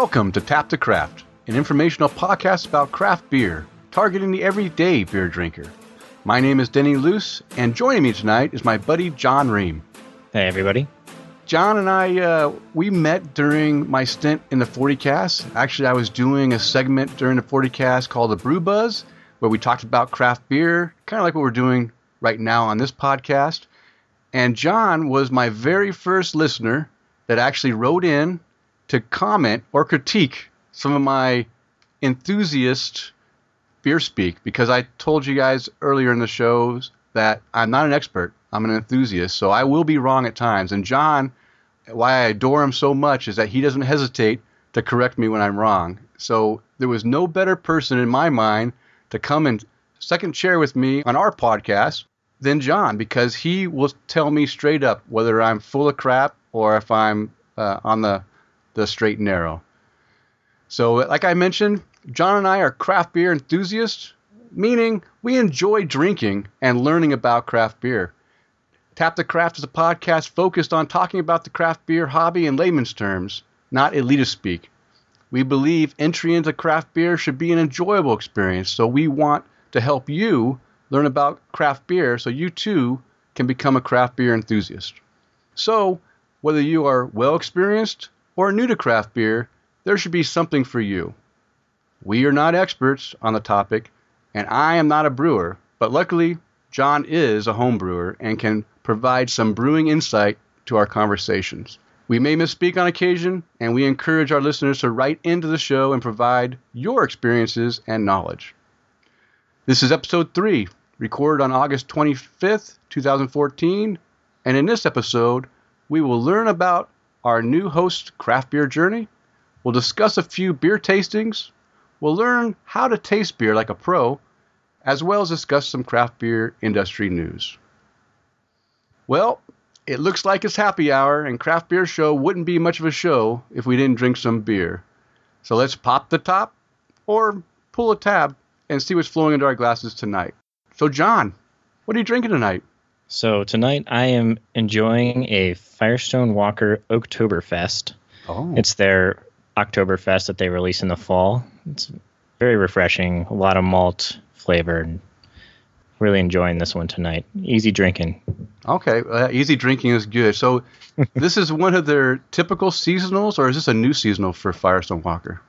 Welcome to Tap the Craft, an informational podcast about craft beer, targeting the everyday beer drinker. My name is Denny Luce, and joining me tonight is my buddy John Ream. Hey, everybody. John and I, uh, we met during my stint in the 40 cast. Actually, I was doing a segment during the 40 cast called the Brew Buzz, where we talked about craft beer, kind of like what we're doing right now on this podcast. And John was my very first listener that actually wrote in to comment or critique some of my enthusiast beer speak because I told you guys earlier in the shows that I'm not an expert. I'm an enthusiast, so I will be wrong at times. And John, why I adore him so much is that he doesn't hesitate to correct me when I'm wrong. So there was no better person in my mind to come and second chair with me on our podcast than John because he will tell me straight up whether I'm full of crap or if I'm uh, on the the straight and narrow. So, like I mentioned, John and I are craft beer enthusiasts, meaning we enjoy drinking and learning about craft beer. Tap the Craft is a podcast focused on talking about the craft beer hobby in layman's terms, not elitist speak. We believe entry into craft beer should be an enjoyable experience, so we want to help you learn about craft beer so you too can become a craft beer enthusiast. So, whether you are well experienced or new to craft beer, there should be something for you. We are not experts on the topic, and I am not a brewer, but luckily, John is a home brewer and can provide some brewing insight to our conversations. We may misspeak on occasion, and we encourage our listeners to write into the show and provide your experiences and knowledge. This is episode 3, recorded on August 25th, 2014, and in this episode, we will learn about our new host craft beer journey. We'll discuss a few beer tastings. We'll learn how to taste beer like a pro, as well as discuss some craft beer industry news. Well, it looks like it's happy hour, and craft beer show wouldn't be much of a show if we didn't drink some beer. So let's pop the top or pull a tab and see what's flowing into our glasses tonight. So, John, what are you drinking tonight? So tonight I am enjoying a Firestone Walker Oktoberfest. Oh. It's their Oktoberfest that they release in the fall. It's very refreshing, a lot of malt flavor. And really enjoying this one tonight. Easy drinking. Okay, uh, easy drinking is good. So, this is one of their typical seasonals, or is this a new seasonal for Firestone Walker?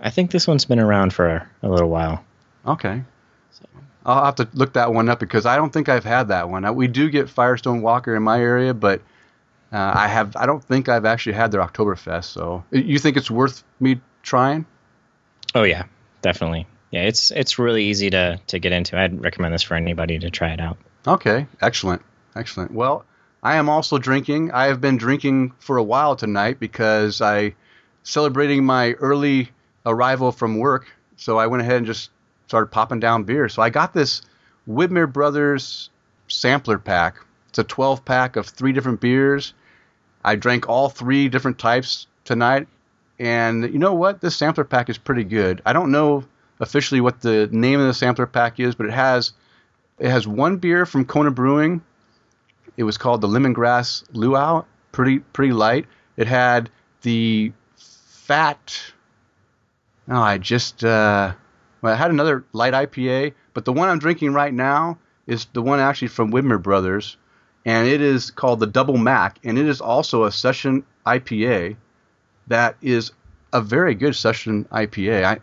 I think this one's been around for a little while. Okay. I'll have to look that one up because I don't think I've had that one. Uh, We do get Firestone Walker in my area, but uh, I have. I don't think I've actually had their Oktoberfest. So, you think it's worth me trying? Oh yeah, definitely. Yeah, it's it's really easy to to get into. I'd recommend this for anybody to try it out. Okay, excellent, excellent. Well, I am also drinking. I have been drinking for a while tonight because I celebrating my early arrival from work. So I went ahead and just started popping down beer. So I got this Widmer Brothers sampler pack. It's a 12 pack of three different beers. I drank all three different types tonight. And you know what? This sampler pack is pretty good. I don't know officially what the name of the sampler pack is, but it has it has one beer from Kona Brewing. It was called the Lemongrass Luau. Pretty pretty light. It had the fat. Oh, I just uh, I had another light IPA, but the one I'm drinking right now is the one actually from Widmer Brothers, and it is called the Double Mac, and it is also a session IPA that is a very good session IPA. I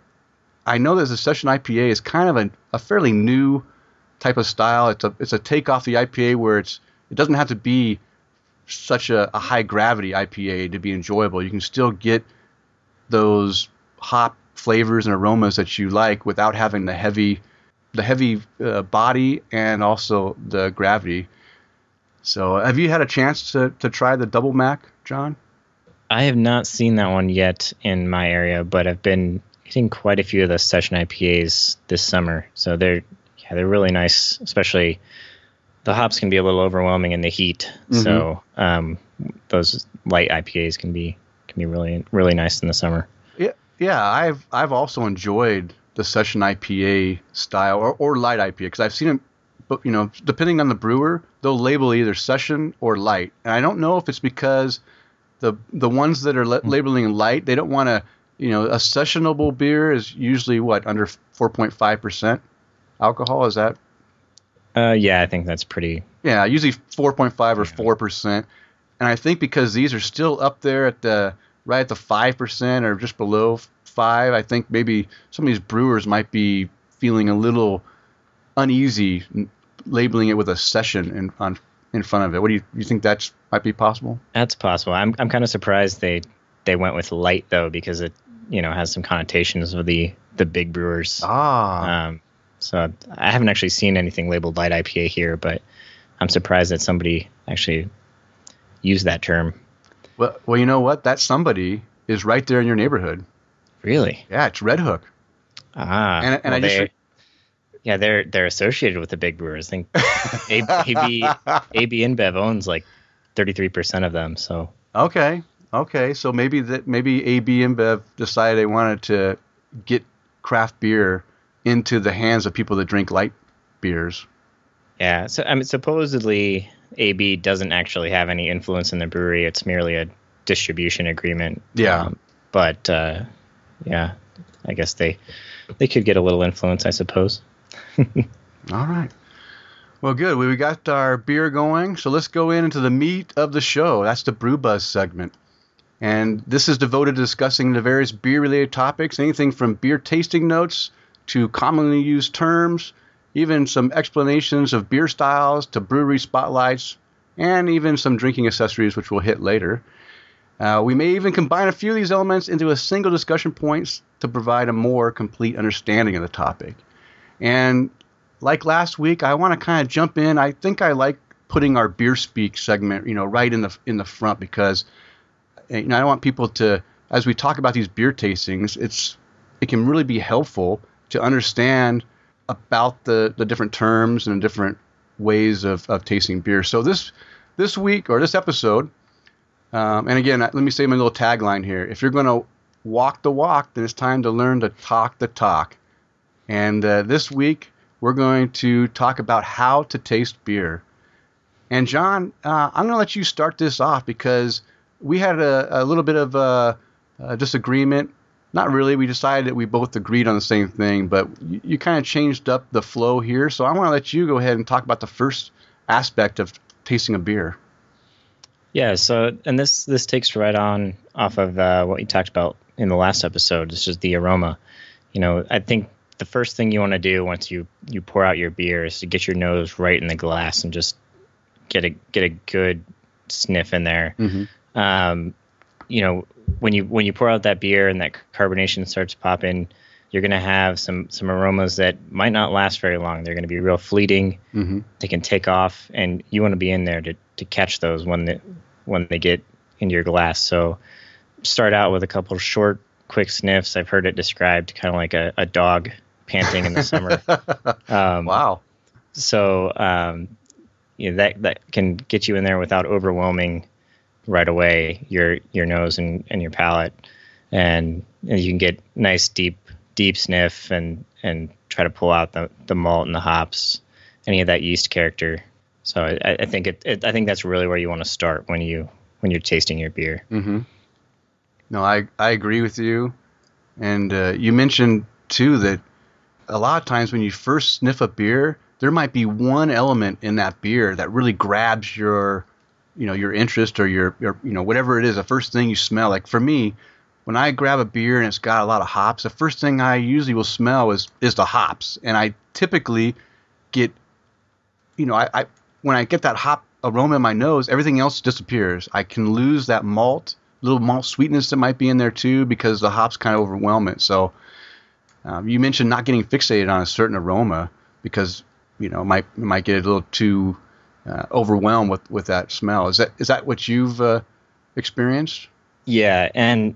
I know that the session IPA is kind of a, a fairly new type of style. It's a it's a take off the IPA where it's it doesn't have to be such a, a high gravity IPA to be enjoyable. You can still get those hop flavors and aromas that you like without having the heavy the heavy uh, body and also the gravity. So, have you had a chance to, to try the double mac, John? I have not seen that one yet in my area, but I've been eating quite a few of the session IPAs this summer. So they're yeah, they're really nice, especially the hops can be a little overwhelming in the heat. So um, those light IPAs can be can be really really nice in the summer. Yeah, yeah. I've I've also enjoyed the session IPA style or, or light IPA because I've seen it. But you know, depending on the brewer, they'll label either session or light, and I don't know if it's because the the ones that are la- labeling light they don't want to you know, a sessionable beer is usually what under 4.5 percent alcohol. Is that? Uh, yeah, I think that's pretty. Yeah, usually 4.5 or four percent. And I think because these are still up there at the right at the five percent or just below five, I think maybe some of these brewers might be feeling a little uneasy labeling it with a session in on in front of it. What do you you think that might be possible? That's possible. I'm I'm kind of surprised they they went with light though because it you know has some connotations of the the big brewers. Ah. Um, so I haven't actually seen anything labeled light IPA here, but I'm surprised that somebody actually used that term. Well, well, you know what? That somebody is right there in your neighborhood. Really? Yeah, it's Redhook. Ah. And, and well, I just they- yeah, they're they're associated with the big brewers. I think AB AB InBev owns like 33% of them. So Okay. Okay. So maybe that maybe AB InBev decided they wanted to get craft beer into the hands of people that drink light beers. yeah, so I mean supposedly AB doesn't actually have any influence in the brewery. It's merely a distribution agreement. Yeah. Um, but uh, yeah, I guess they they could get a little influence, I suppose. All right. Well, good. We got our beer going, so let's go in into the meat of the show. That's the Brew Buzz segment. And this is devoted to discussing the various beer related topics, anything from beer tasting notes to commonly used terms, even some explanations of beer styles to brewery spotlights, and even some drinking accessories, which we'll hit later. Uh, we may even combine a few of these elements into a single discussion points to provide a more complete understanding of the topic. And like last week, I want to kind of jump in. I think I like putting our beer speak segment, you know, right in the in the front because you know I want people to, as we talk about these beer tastings, it's it can really be helpful to understand about the the different terms and different ways of, of tasting beer. So this this week or this episode, um, and again, let me say my little tagline here: If you're going to walk the walk, then it's time to learn to talk the talk. And uh, this week, we're going to talk about how to taste beer. And John, uh, I'm going to let you start this off because we had a, a little bit of a, a disagreement. Not really. We decided that we both agreed on the same thing, but you, you kind of changed up the flow here. So I want to let you go ahead and talk about the first aspect of tasting a beer. Yeah, so and this this takes right on off of uh, what you talked about in the last episode. This is the aroma. You know, I think the first thing you want to do once you you pour out your beer is to get your nose right in the glass and just get a get a good sniff in there. Mm-hmm. Um, you know, when you when you pour out that beer and that carbonation starts popping, you're gonna have some some aromas that might not last very long. They're gonna be real fleeting. Mm-hmm. They can take off, and you want to be in there to to catch those when they when they get into your glass. So start out with a couple of short, quick sniffs. I've heard it described kind of like a, a dog panting in the summer. Um, Wow. so um, you know, that that can get you in there without overwhelming right away your your nose and, and your palate, and, and you can get nice deep deep sniff and and try to pull out the, the malt and the hops, any of that yeast character. So I, I think it, it I think that's really where you want to start when you when you're tasting your beer. Mm-hmm. No, I I agree with you, and uh, you mentioned too that a lot of times when you first sniff a beer, there might be one element in that beer that really grabs your, you know, your interest or your, your you know whatever it is. The first thing you smell, like for me, when I grab a beer and it's got a lot of hops, the first thing I usually will smell is is the hops, and I typically get, you know, I, I when I get that hop aroma in my nose, everything else disappears. I can lose that malt, little malt sweetness that might be in there too, because the hops kind of overwhelm it. So um, you mentioned not getting fixated on a certain aroma because you know it might it might get a little too uh, overwhelmed with, with that smell. Is that is that what you've uh, experienced? Yeah, and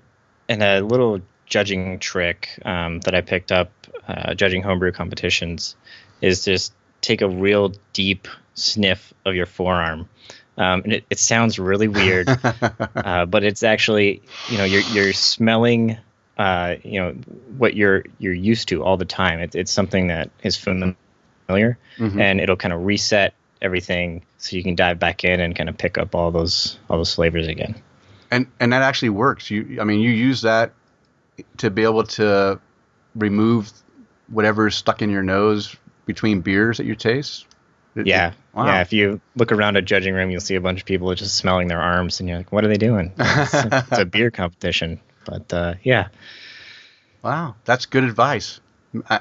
and a little judging trick um, that I picked up uh, judging homebrew competitions is just take a real deep sniff of your forearm. Um, and it, it sounds really weird, uh, but it's actually you know you're you're smelling uh, you know what you're you're used to all the time. It, it's something that is familiar, Mhm. and it'll kind of reset everything so you can dive back in and kind of pick up all those all those flavors again. and and that actually works. You I mean you use that to be able to remove whatever's stuck in your nose between beers that you taste? Yeah, wow. yeah. If you look around a judging room, you'll see a bunch of people just smelling their arms, and you're like, "What are they doing?" It's, a, it's a beer competition, but uh, yeah. Wow, that's good advice.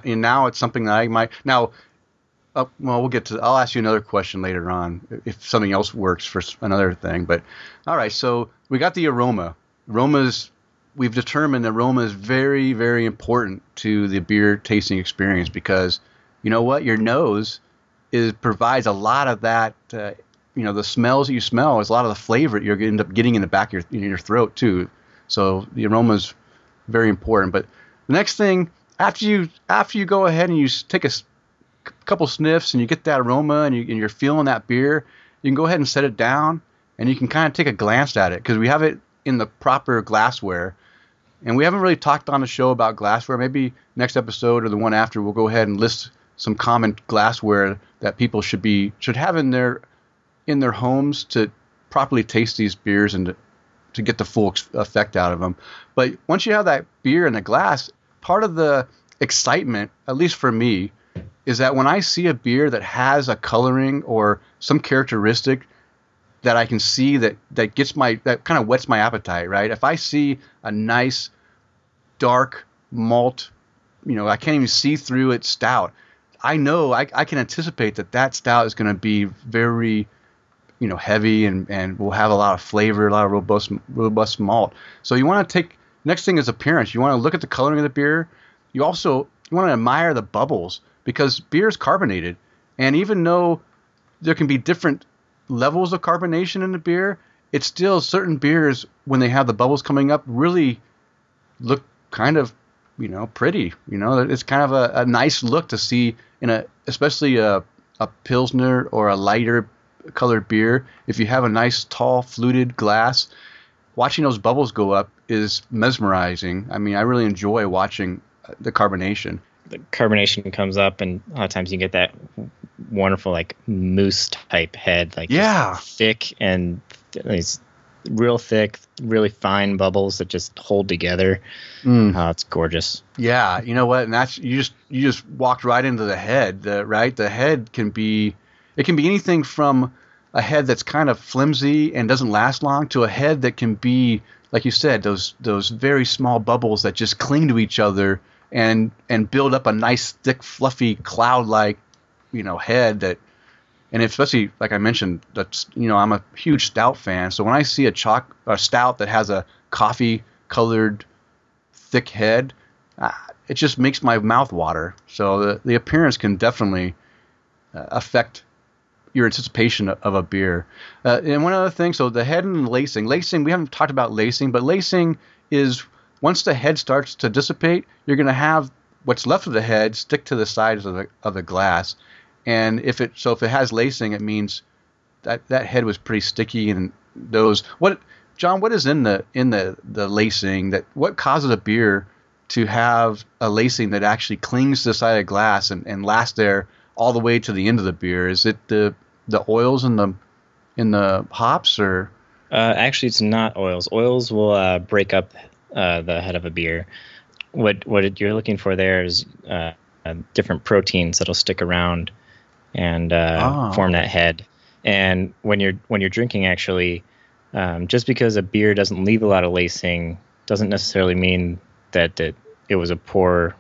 And now it's something that I might now. Uh, well, we'll get to. I'll ask you another question later on if something else works for another thing. But all right, so we got the aroma. Aromas. We've determined that aroma is very, very important to the beer tasting experience because you know what, your nose is provides a lot of that. Uh, you know, the smells that you smell is a lot of the flavor that you're end up getting in the back of your your throat too. So the aroma is very important. But the next thing after you after you go ahead and you take a couple sniffs and you get that aroma and, you, and you're feeling that beer, you can go ahead and set it down and you can kind of take a glance at it because we have it in the proper glassware. And we haven't really talked on the show about glassware. Maybe next episode or the one after, we'll go ahead and list some common glassware that people should be should have in their in their homes to properly taste these beers and to, to get the full effect out of them. But once you have that beer in the glass, part of the excitement, at least for me, is that when I see a beer that has a coloring or some characteristic that I can see that that gets my that kind of whets my appetite, right? If I see a nice dark malt, you know, I can't even see through it stout I know I, I can anticipate that that stout is going to be very, you know, heavy and, and will have a lot of flavor, a lot of robust robust malt. So you want to take next thing is appearance. You want to look at the coloring of the beer. You also you want to admire the bubbles because beer is carbonated, and even though there can be different levels of carbonation in the beer, it's still certain beers when they have the bubbles coming up really look kind of you know pretty. You know, it's kind of a, a nice look to see in a especially a a pilsner or a lighter colored beer, if you have a nice tall fluted glass, watching those bubbles go up is mesmerizing. I mean, I really enjoy watching uh, the carbonation. The carbonation comes up, and a lot of times you get that wonderful like mousse type head, like yeah, thick and these real thick, really fine bubbles that just hold together. Mm. Oh, it's gorgeous. Yeah, you know what? And that's you just you just walked right into the head. The, right, the head can be it can be anything from a head that's kind of flimsy and doesn't last long to a head that can be like you said those those very small bubbles that just cling to each other and and build up a nice thick fluffy cloud like you know head that and especially like I mentioned, that's you know I'm a huge stout fan. So when I see a chalk a stout that has a coffee colored thick head, uh, it just makes my mouth water. So the the appearance can definitely uh, affect your anticipation of a beer. Uh, and one other thing, so the head and lacing. Lacing, we haven't talked about lacing, but lacing is once the head starts to dissipate, you're going to have what's left of the head stick to the sides of the, of the glass and if it so if it has lacing, it means that that head was pretty sticky and those what John, what is in the in the the lacing that what causes a beer to have a lacing that actually clings to the side of glass and, and lasts there all the way to the end of the beer? Is it the the oils in the in the hops or? Uh, actually, it's not oils. Oils will uh, break up uh, the head of a beer. What what you're looking for there is uh, different proteins that'll stick around and uh, oh. form that head. And when you're when you're drinking, actually, um, just because a beer doesn't leave a lot of lacing doesn't necessarily mean that, that it was a poor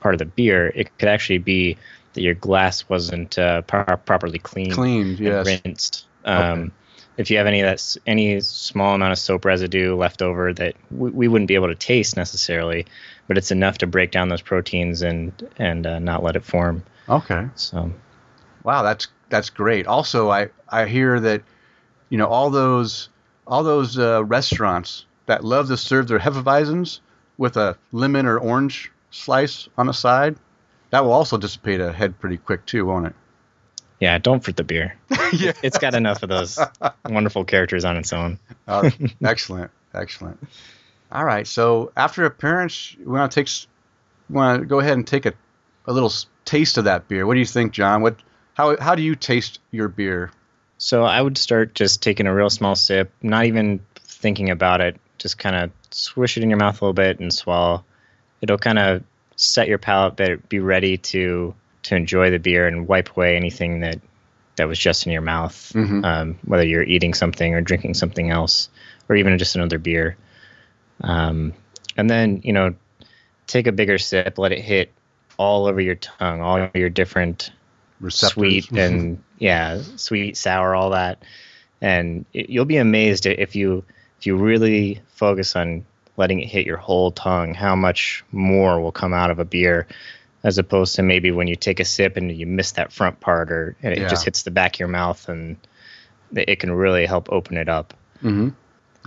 part of the beer. It could actually be that your glass wasn't uh, pro- properly cleaned, cleaned, yes, rinsed. Um, okay. If you have any of that, any small amount of soap residue left over that we, we, wouldn't be able to taste necessarily, but it's enough to break down those proteins and and uh, not let it form. Okay. So Wow, that's that's great. Also, I I hear that you know all those all those uh, restaurants that love to serve their hefeweizens with a lemon or orange slice on the side, that will also dissipate a head pretty quick too, won't it? Yeah, don't fruit the beer. yeah. It's got enough of those wonderful characters on its own. uh, excellent, excellent. All right, so after appearance, we want to take, want to go ahead and take a, a little taste of that beer. What do you think, John? What how how do you taste your beer? So I would start just taking a real small sip, not even thinking about it, just kind of swish it in your mouth a little bit and swallow. it'll kind of set your palate, but be ready to to enjoy the beer and wipe away anything that that was just in your mouth, Mhm. um, whether you're eating something or drinking something else, or even just another beer. Um, and then you know, take a bigger sip, let it hit all over your tongue, all your different Receptors. sweet and yeah, sweet, sour, all that, and it, you'll be amazed if you if you really focus on letting it hit your whole tongue, how much more will come out of a beer, as opposed to maybe when you take a sip and you miss that front part, or and it Yeah. just hits the back of your mouth, and it can really help open it up. hmm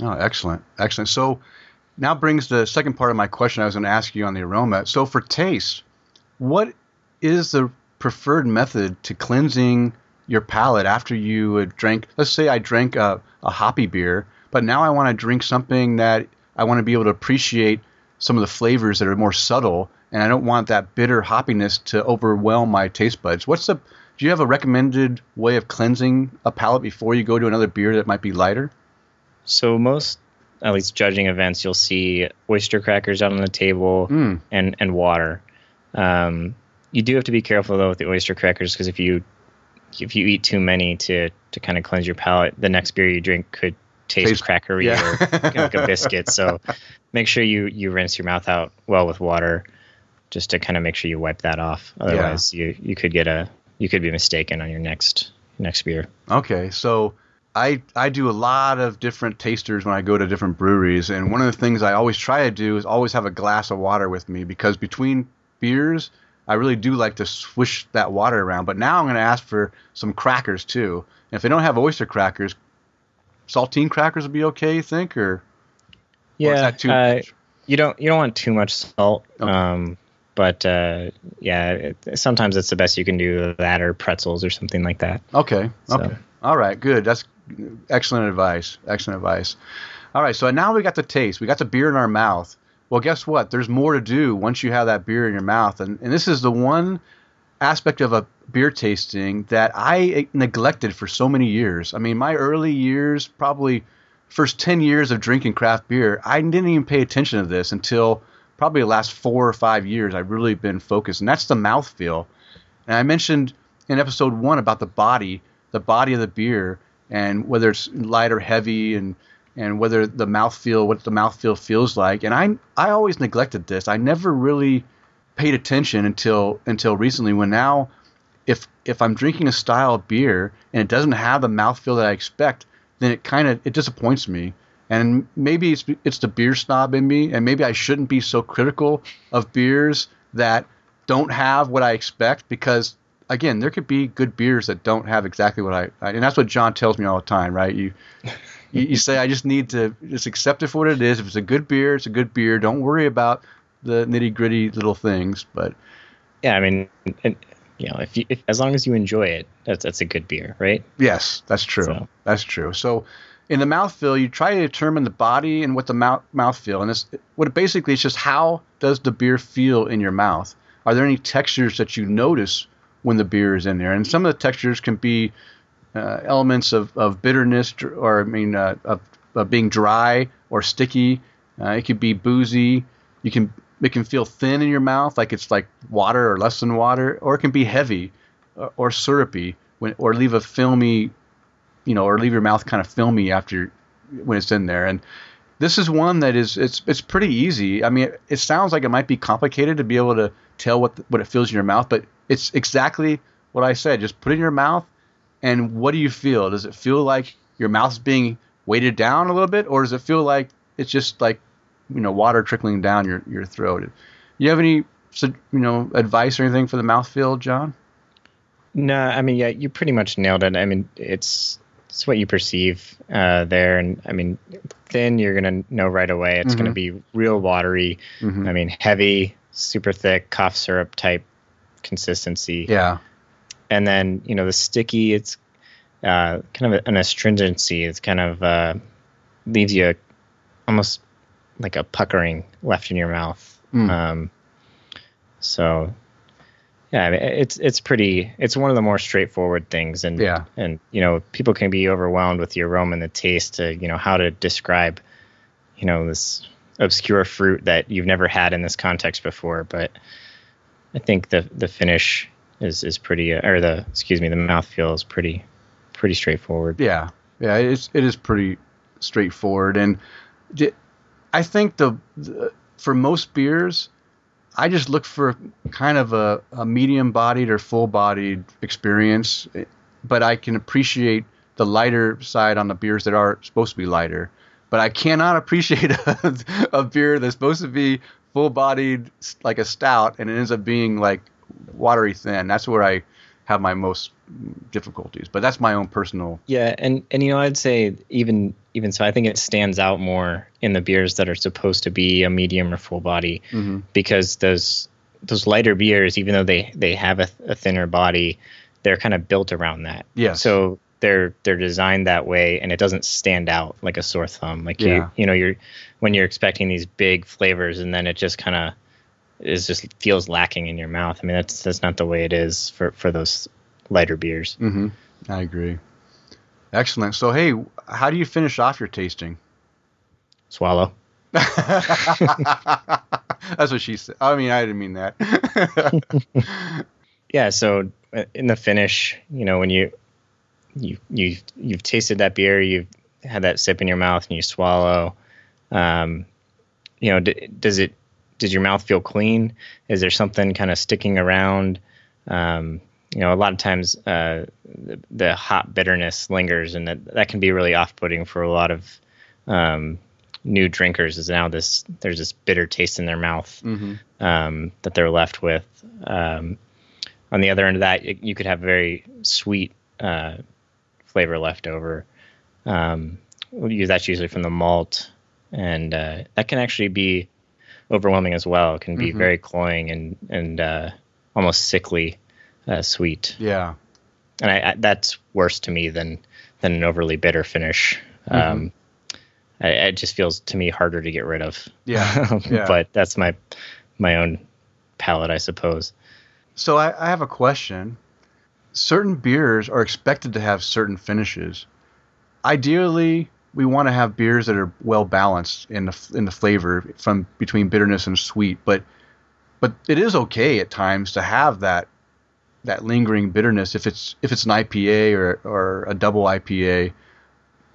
Oh, excellent, excellent. So now brings the second part of my question. I was going to ask you on the aroma. So for taste, what is the preferred method to cleansing your palate after you had drank? Let's say I drank a, a hoppy beer, but now I want to drink something that I want to be able to appreciate some of the flavors that are more subtle, and I don't want that bitter hoppiness to overwhelm my taste buds. What's the do you have a recommended way of cleansing a palate before you go to another beer that might be lighter? So most, at least judging events, you'll see oyster crackers out on the table Mm. and and water. Um, you do have to be careful though with the oyster crackers because if you if you eat too many to to kind of cleanse your palate, the next beer you drink could taste, Taste- crackery yeah. or kind of like a biscuit. So make sure you you rinse your mouth out well with water, just to kind of make sure you wipe that off. Otherwise, you you could get a you could be mistaken on your next next beer. Okay, so I I do a lot of different tasters when I go to different breweries, and one of the things I always try to do is always have a glass of water with me because between beers, I really do like to swish that water around. But now I'm going to ask for some crackers too. And if they don't have oyster crackers, saltine crackers would be okay, you think, or, or is that too uh, much? you don't you don't want too much salt. Okay. Um, but uh, yeah, it, sometimes it's the best you can do that or pretzels or something like that. Okay. So- Okay. All right. Good. That's excellent advice. Excellent advice. All right. So now we got the taste. We got the beer in our mouth. Well, guess what? There's more to do once you have that beer in your mouth, and and this is the one aspect of a beer tasting that I neglected for so many years. I mean, my early years, probably first 10 years of drinking craft beer, I didn't even pay attention to this until probably the last four or five years. I've really been focused, and that's the mouthfeel. And I mentioned in episode one about the body, the body of the beer, and whether it's light or heavy, and and whether the mouthfeel, what the mouthfeel feels like. And I I always neglected this. I never really paid attention until until recently when now if if I'm drinking a style of beer and it doesn't have the mouthfeel that I expect, then it kind of it disappoints me. And maybe it's it's the beer snob in me, and maybe I shouldn't be so critical of beers that don't have what I expect because again, there could be good beers that don't have exactly what I, I and that's what John tells me all the time, right? You you, say I just need to just accept it for what it is. If it's a good beer, it's a good beer. Don't worry about the nitty gritty little things. But Yeah, I mean, and, you know, if you if, as long as you enjoy it, that's that's a good beer, right? yes, that's true. So- That's true. So in the mouthfeel, you try to determine the body and what the mouth mouthfeel, and it's what it basically it's just how does the beer feel in your mouth? Are there any textures that you notice when the beer is in there? And some of the textures can be uh, elements of, of bitterness, or I mean, uh, of, of being dry or sticky. Uh, it could be boozy. You can it can feel thin in your mouth, like it's like water or less than water, or it can be heavy or, or syrupy, when, or leave a filmy, you know, or leave your mouth kind of filmy after when it's in there. And this is one that is it's it's pretty easy. I mean, it, it sounds like it might be complicated to be able to tell what the, what it feels in your mouth, but it's exactly what I said. Just put it in your mouth, and what do you feel? Does it feel like your mouth's being weighted down a little bit, or does it feel like it's just like you know water trickling down your your throat? You have any you know advice or anything for the mouthfeel, John? No, I mean, yeah, you pretty much nailed it. I mean, it's it's what you perceive uh, there, and I mean, thin, you're gonna know right away. It's gonna be real watery. Mhm. I mean, heavy, super thick, cough syrup type consistency. Yeah. and then you know the sticky it's uh, kind of an astringency it's kind of uh, leaves you almost like a puckering left in your mouth Mm. um, so yeah I mean, it's it's pretty it's one of the more straightforward things and Yeah. and you know people can be overwhelmed with the aroma and the taste to you know how to describe you know this obscure fruit that you've never had in this context before. But I think the the finish is is pretty, uh, or the excuse me, the mouthfeel is pretty pretty straightforward. Yeah, yeah, it's it is pretty straightforward, and I think the, the for most beers, I just look for kind of a, a medium bodied or full bodied experience, but I can appreciate the lighter side on the beers that are supposed to be lighter. But I cannot appreciate a, a beer that's supposed to be full bodied like a stout and it ends up being like watery thin. That's where I have my most difficulties. But that's my own personal. Yeah, and and you know I'd say even even so I think it stands out more in the beers that are supposed to be a medium or full body mm-hmm. because those those lighter beers, even though they they have a, a thinner body, they're kind of built around that. Yeah. So they're they're designed that way and it doesn't stand out like a sore thumb like yeah. you you know you're when you're expecting these big flavors and then it just kind of is just feels lacking in your mouth. I mean that's that's not the way it is for for those lighter beers. Mm-hmm. i agree. Excellent. So hey how do you finish off your tasting? Swallow. That's what she said. I mean i didn't mean that. Yeah so uh, in the finish you know when you you you you've tasted that beer, you've had that sip in your mouth, and you swallow. Um, you know, d- does it does your mouth feel clean? Is there something kind of sticking around? Um, you know, a lot of times uh, the, the, hot bitterness lingers, and that that can be really off-putting for a lot of um, new drinkers. Is now this there's this bitter taste in their mouth mm-hmm. um, that they're left with. Um, on the other end of that, you could have very sweet uh, flavor left over. Um, that's usually from the malt, and uh, that can actually be overwhelming as well. It can be mm-hmm. very cloying and and uh, almost sickly uh, sweet. Yeah, and I, I, that's worse to me than than an overly bitter finish. Mm-hmm. Um, I, it just feels to me harder to get rid of. Yeah, yeah. but that's my my own palate, I suppose. So I, I have a question certain beers are expected to have certain finishes. Ideally, we want to have beers that are well balanced in the in the flavor from between bitterness and sweet, but but it is okay at times to have that that lingering bitterness if it's if it's an IPA or or a double IPA,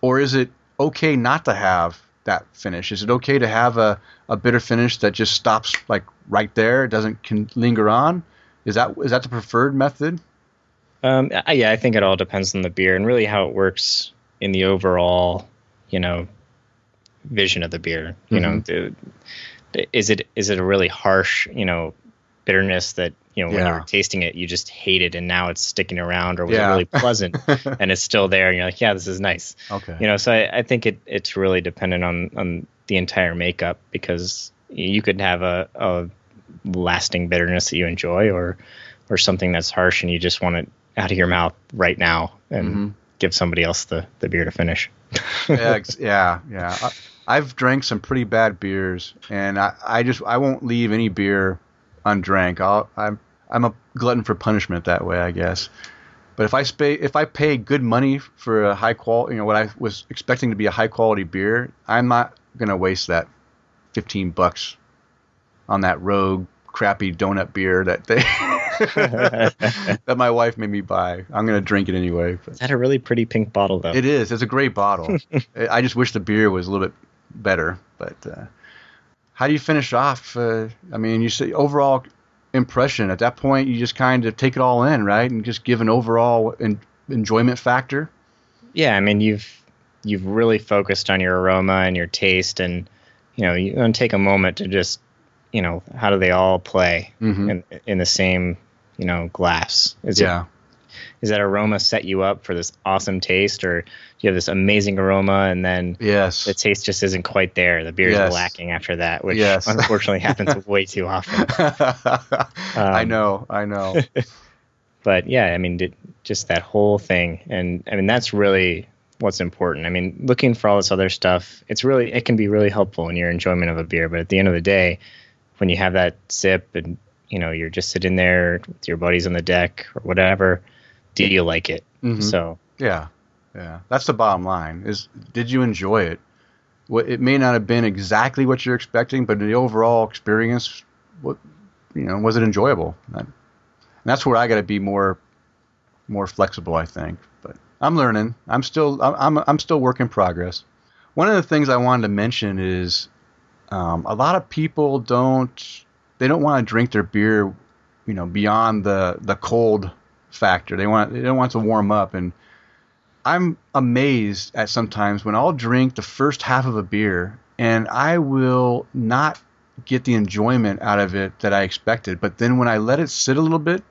or is it okay not to have that finish? Is it okay to have a, a bitter finish that just stops like right there, it doesn't can linger on? Is that is that the preferred method? Um, yeah, I think it all depends on the beer and really how it works in the overall, you know, vision of the beer. You mm-hmm. know, is it is it a really harsh, you know, bitterness that you know when yeah. you're tasting it you just hate it and now it's sticking around, or was yeah. it really pleasant and it's still there and you're like, yeah, this is nice. Okay. You know, so I, I think it it's really dependent on on the entire makeup because you could have a, a lasting bitterness that you enjoy or or something that's harsh and you just want it out of your mouth right now and mm-hmm. give somebody else the, the beer to finish. Yeah, yeah, yeah. I, have drank some pretty bad beers, and I, I just I won't leave any beer undrank. I'll, I'm I'm a glutton for punishment that way, I guess. But if I pay if I pay good money for a high quality, you know, what I was expecting to be a high quality beer, I'm not gonna waste that fifteen bucks on that rogue crappy donut beer that they that my wife made me buy. I'm gonna drink it anyway. But. Is that a really pretty pink bottle though? It is. It's a great bottle. I just wish the beer was a little bit better. But uh, how do you finish off? Uh, I mean, you say overall impression. At that point, you just kind of take it all in, right, and just give an overall en- enjoyment factor. Yeah, I mean, you've you've really focused on your aroma and your taste, and you know, you want to take a moment to just you know how do they all play mm-hmm. in in the same you know glass? Is yeah. It, is that aroma set you up for this awesome taste, or do you have this amazing aroma and then yes. the taste just isn't quite there? The beer yes. is lacking after that, which yes. unfortunately happens way too often. Um, I know, I know. but yeah, I mean, just that whole thing, and I mean that's really what's important. I mean, looking for all this other stuff, it's really it can be really helpful in your enjoyment of a beer, but at the end of the day, when you have that sip and you know you're just sitting there with your buddies on the deck or whatever, do you like it? Mm-hmm. So yeah, yeah, that's the bottom line. Is did you enjoy it? it may not have been exactly what you're expecting, but the overall experience, what you know, was it enjoyable? And that's where I got to be more more flexible, I think. But I'm learning. I'm still I'm I'm still work in progress. One of the things I wanted to mention is um, a lot of people don't they don't want to drink their beer, you know, beyond the the cold factor. They want they don't want to warm up and I'm amazed at sometimes when I'll drink the first half of a beer and I will not get the enjoyment out of it that I expected. But then when I let it sit a little bit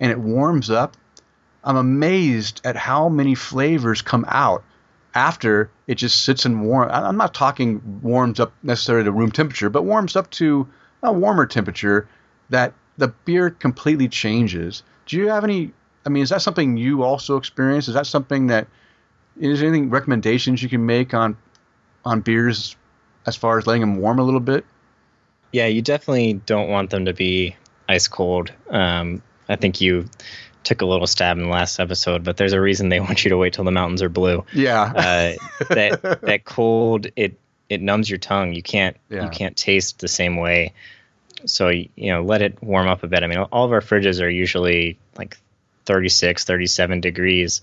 and it warms up, I'm amazed at how many flavors come out after it just sits and warm. I'm not talking warms up necessarily to room temperature, but warms up to a warmer temperature that the beer completely changes. Do you have any I mean, is that something you also experience? Is that something that is there anything recommendations you can make on on beers as far as letting them warm a little bit? Yeah, you definitely don't want them to be ice cold. Um, I think you took a little stab in the last episode, but there's a reason they want you to wait till the mountains are blue. Yeah, uh, that that cold it it numbs your tongue. You can't yeah. you can't taste the same way. So you know, let it warm up a bit. I mean, all of our fridges are usually like 36, 37 degrees,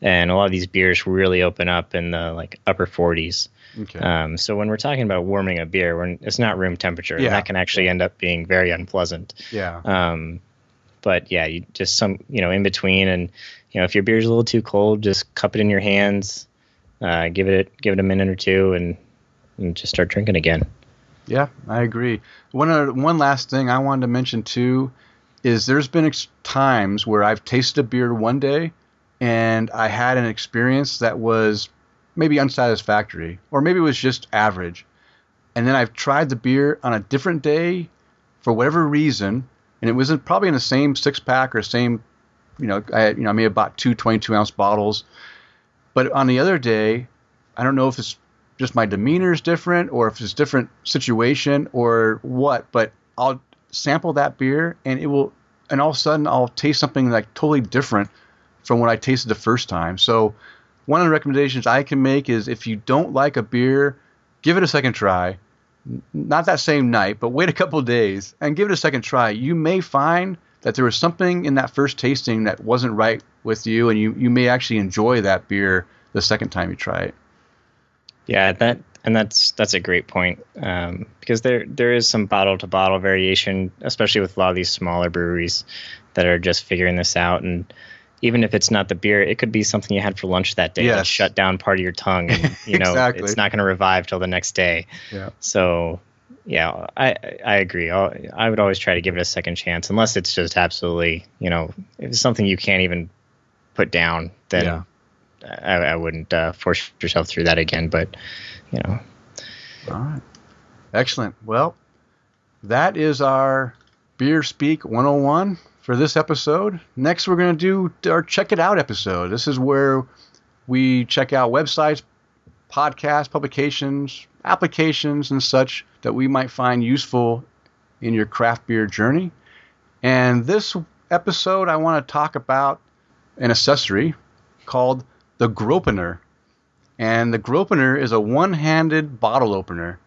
and a lot of these beers really open up in the like upper 40s. Okay. Um, so when we're talking about warming a beer, it's not room temperature, yeah. and that can actually end up being very unpleasant. Yeah. Um, but yeah, you just some you know in between, and you know if your beer's a little too cold, just cup it in your hands, uh, give it give it a minute or two, and, and just start drinking again. Yeah, I agree. One one last thing I wanted to mention too is there's been ex- times where I've tasted a beer one day and I had an experience that was maybe unsatisfactory or maybe it was just average. And then I've tried the beer on a different day for whatever reason and it was probably in the same six pack or same you know I you know I may have bought two 22 ounce bottles but on the other day I don't know if it's just my demeanor is different or if it's a different situation or what but I'll sample that beer and it will and all of a sudden I'll taste something like totally different from what I tasted the first time. So one of the recommendations I can make is if you don't like a beer, give it a second try. Not that same night, but wait a couple days and give it a second try. You may find that there was something in that first tasting that wasn't right with you, and you, you may actually enjoy that beer the second time you try it. Yeah, that and that's that's a great point um, because there there is some bottle to bottle variation, especially with a lot of these smaller breweries that are just figuring this out. And even if it's not the beer, it could be something you had for lunch that day yes. that shut down part of your tongue. And, you know, exactly. it's not going to revive till the next day. Yeah. So yeah, I I agree. I'll, I would always try to give it a second chance, unless it's just absolutely you know if it's something you can't even put down. Then yeah. I, I, wouldn't uh, force yourself through that again. But you know. All right. Excellent. Well, that is our Beer Speak 101 for this episode. Next, we're going to do our Check It Out episode. This is where we check out websites, podcasts, publications, applications, and such that we might find useful in your craft beer journey. And this episode, I want to talk about an accessory called the Gropener. And the Gropener is a one handed bottle opener.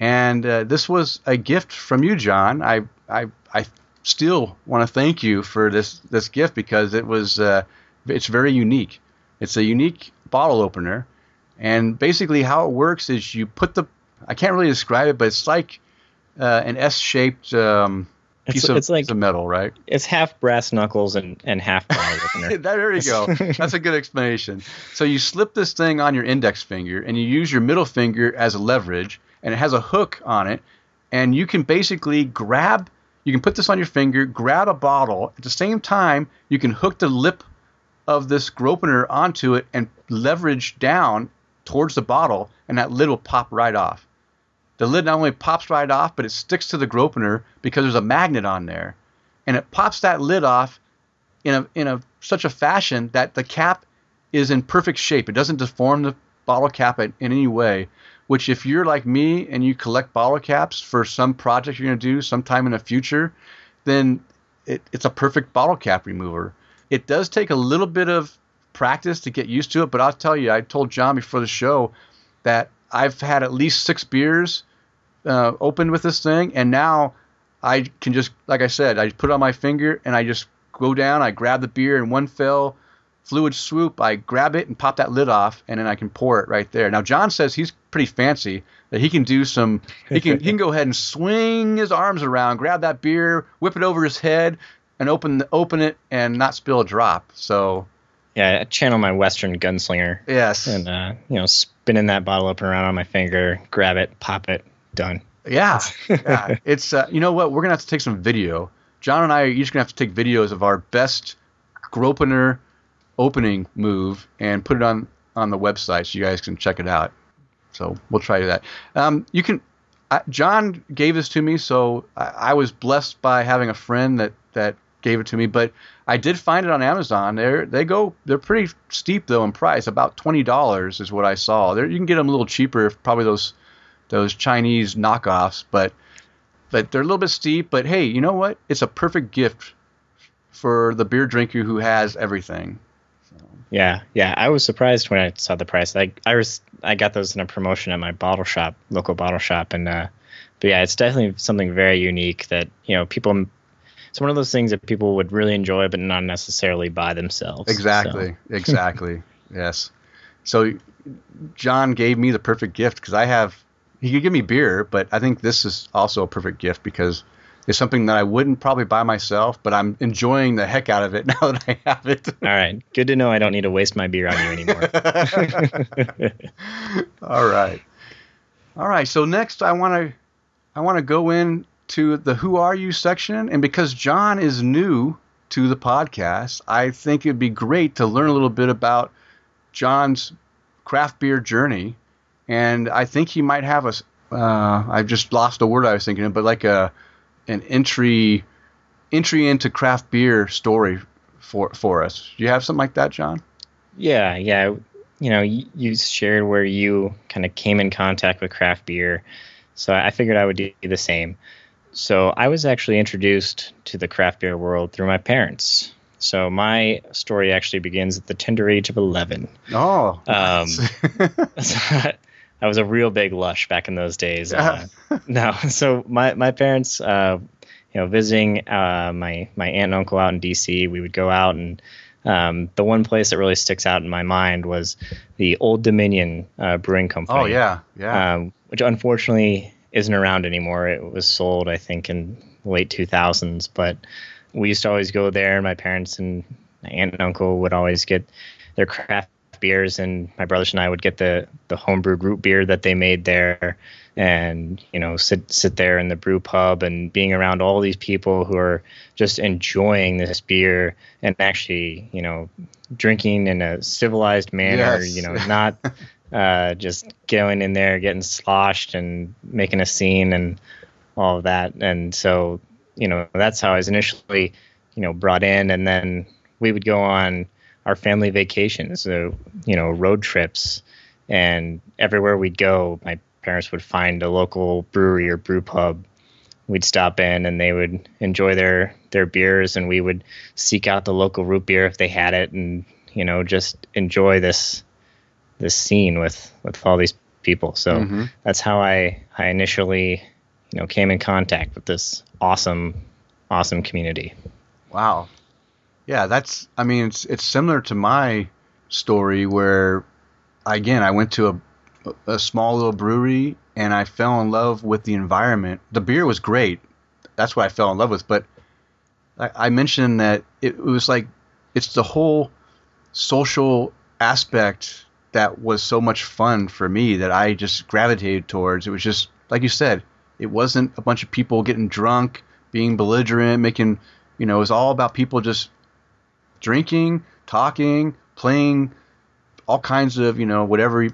And uh, this was a gift from you, John. I, I, I still want to thank you for this, this gift because it was uh, it's very unique. It's a unique bottle opener. And basically, how it works is you put the I can't really describe it, but it's like uh, an S shaped um, piece it's, of, it's like, of metal, right? It's half brass knuckles and, and half bottle opener. there you go. That's a good explanation. So you slip this thing on your index finger and you use your middle finger as a leverage, and it has a hook on it, and you can basically grab. You can put this on your finger, grab a bottle. At the same time, you can hook the lip of this gropener onto it and leverage down towards the bottle, and that lid will pop right off the lid not only pops right off, but it sticks to the gropener because there's a magnet on there, and it pops that lid off in a in a such a fashion that the cap is in perfect shape. It doesn't deform the bottle cap in, in any way. Which, if you're like me and you collect bottle caps for some project you're going to do sometime in the future, then it, it's a perfect bottle cap remover. It does take a little bit of practice to get used to it, but I'll tell you, I told John before the show that I've had at least six beers uh, opened with this thing, and now I can just, like I said, I put it on my finger and I just go down. I grab the beer in one fell fluid swoop. I grab it and pop that lid off, and then I can pour it right there. Now John says he's pretty fancy that he can do some. He can he can go ahead and swing his arms around, grab that beer, whip it over his head, and open open it and not spill a drop. So yeah, I channel my Western gunslinger. Yes, and uh, you know, spinning that bottle up and around on my finger, grab it, pop it, done. Yeah, yeah. it's uh, you know what? We're gonna have to take some video. John and I are each gonna have to take videos of our best Gropener opening move and put it on on the website so you guys can check it out. So we'll try that. Um, you can. I, John gave this to me, so I, I, was blessed by having a friend that that gave it to me. But I did find it on Amazon. They they go they're pretty steep though in price. About twenty dollars is what I saw. There you can get them a little cheaper, if probably those those Chinese knockoffs, but but they're a little bit steep. But hey, you know what? It's a perfect gift for the beer drinker who has everything. Yeah, yeah. I was surprised when I saw the price. Like I was, I got those in a promotion at my bottle shop, local bottle shop, and uh, but yeah, it's definitely something very unique that you know people. It's one of those things that people would really enjoy, but not necessarily by themselves. Exactly, so. exactly. yes. So John gave me the perfect gift because I have. He could give me beer, but I think this is also a perfect gift because it's something that I wouldn't probably buy myself, but I'm enjoying the heck out of it now that I have it. All right. Good to know I don't need to waste my beer on you anymore. All right. All right. So next I want to I want to go in to the who are you section and because John is new to the podcast, I think it'd be great to learn a little bit about John's craft beer journey and I think he might have a uh, I've just lost the word I was thinking of, but like a an entry entry into craft beer story for for us. Do you have something like that, John? Yeah, yeah. You know, you, you shared where you kind of came in contact with craft beer, so I figured I would do the same. So I was actually introduced to the craft beer world through my parents. So my story actually begins at the tender age of 11. Oh, um, I was a real big lush back in those days. Uh, no, so my my parents, uh, you know, visiting uh, my my aunt and uncle out in D.C. We would go out, and um, the one place that really sticks out in my mind was the Old Dominion uh, Brewing Company. Oh yeah, yeah. Um, which unfortunately isn't around anymore. It was sold, I think, in late 2000s. But we used to always go there, and my parents and my aunt and uncle would always get their craft beers, and my brothers and I would get the the homebrewed root beer that they made there, and you know sit sit there in the brew pub and being around all these people who are just enjoying this beer and actually you know drinking in a civilized manner. Yes. You know, not uh, just going in there getting sloshed and making a scene and all of that. And so you know that's how I was initially you know brought in, and then we would go on our family vacations, so you know, road trips, and everywhere we'd go, my parents would find a local brewery or brew pub. We'd stop in, and they would enjoy their their beers, and we would seek out the local root beer if they had it, and you know, just enjoy this this scene with with all these people. So mm-hmm. that's how I I initially you know came in contact with this awesome awesome community. Wow. Yeah, that's. I mean, it's it's similar to my story where, again, I went to a a small little brewery and I fell in love with the environment. The beer was great. That's what I fell in love with. But I, I mentioned that it, it was like it's the whole social aspect that was so much fun for me that I just gravitated towards. It was just like you said, it wasn't a bunch of people getting drunk, being belligerent, making you know, it was all about people just drinking, talking, playing all kinds of you know whatever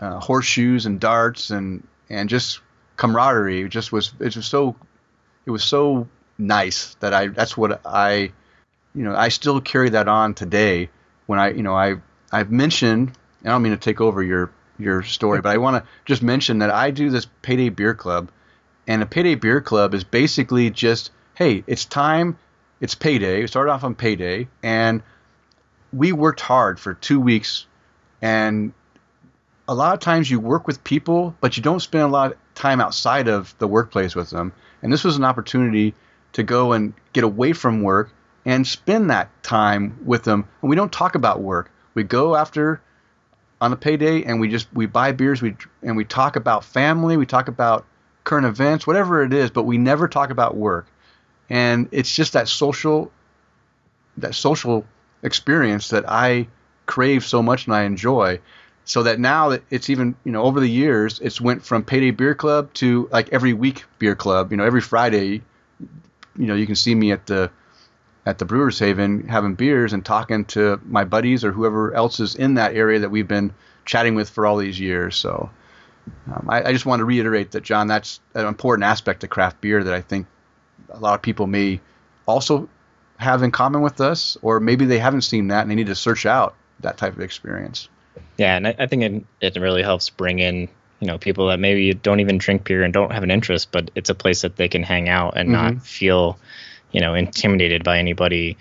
uh, horseshoes and darts and and just camaraderie. It just was it was so it was so nice that I that's what I you know I still carry that on today when I you know I I've mentioned I don't mean to take over your your story but I want to just mention that I do this payday beer club and a payday beer club is basically just hey it's time it's payday. We started off on payday, and we worked hard for two weeks, and a lot of times you work with people, but you don't spend a lot of time outside of the workplace with them. And this was an opportunity to go and get away from work and spend that time with them. And we don't talk about work. We go after on a payday and we just we buy beers we and we talk about family, we talk about current events, whatever it is, but we never talk about work. And it's just that social that social experience that I crave so much and I enjoy. So that now that it's even, you know, over the years, it's went from payday beer club to like every week beer club. You know, every Friday, you know, you can see me at the at the Brewers Haven having beers and talking to my buddies or whoever else is in that area that we've been chatting with for all these years. So um, I, I, just want to reiterate that, John, that's an important aspect of craft beer that I think a lot of people may also have in common with us, or maybe they haven't seen that and they need to search out that type of experience. Yeah, and I, I think it, it really helps bring in you know people that maybe don't even drink beer and don't have an interest, but it's a place that they can hang out and mm-hmm. not feel you know intimidated by anybody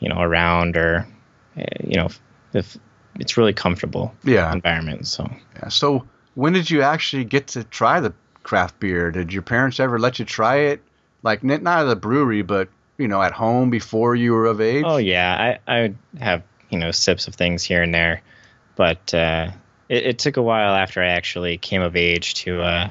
you know around or eh, you know if it's really comfortable yeah environment so yeah so when did you actually get to try the craft beer did your parents ever let you try it like not at the brewery but you know at home before you were of age oh yeah i i would have you know sips of things here and there but uh it, it took a while after i actually came of age to uh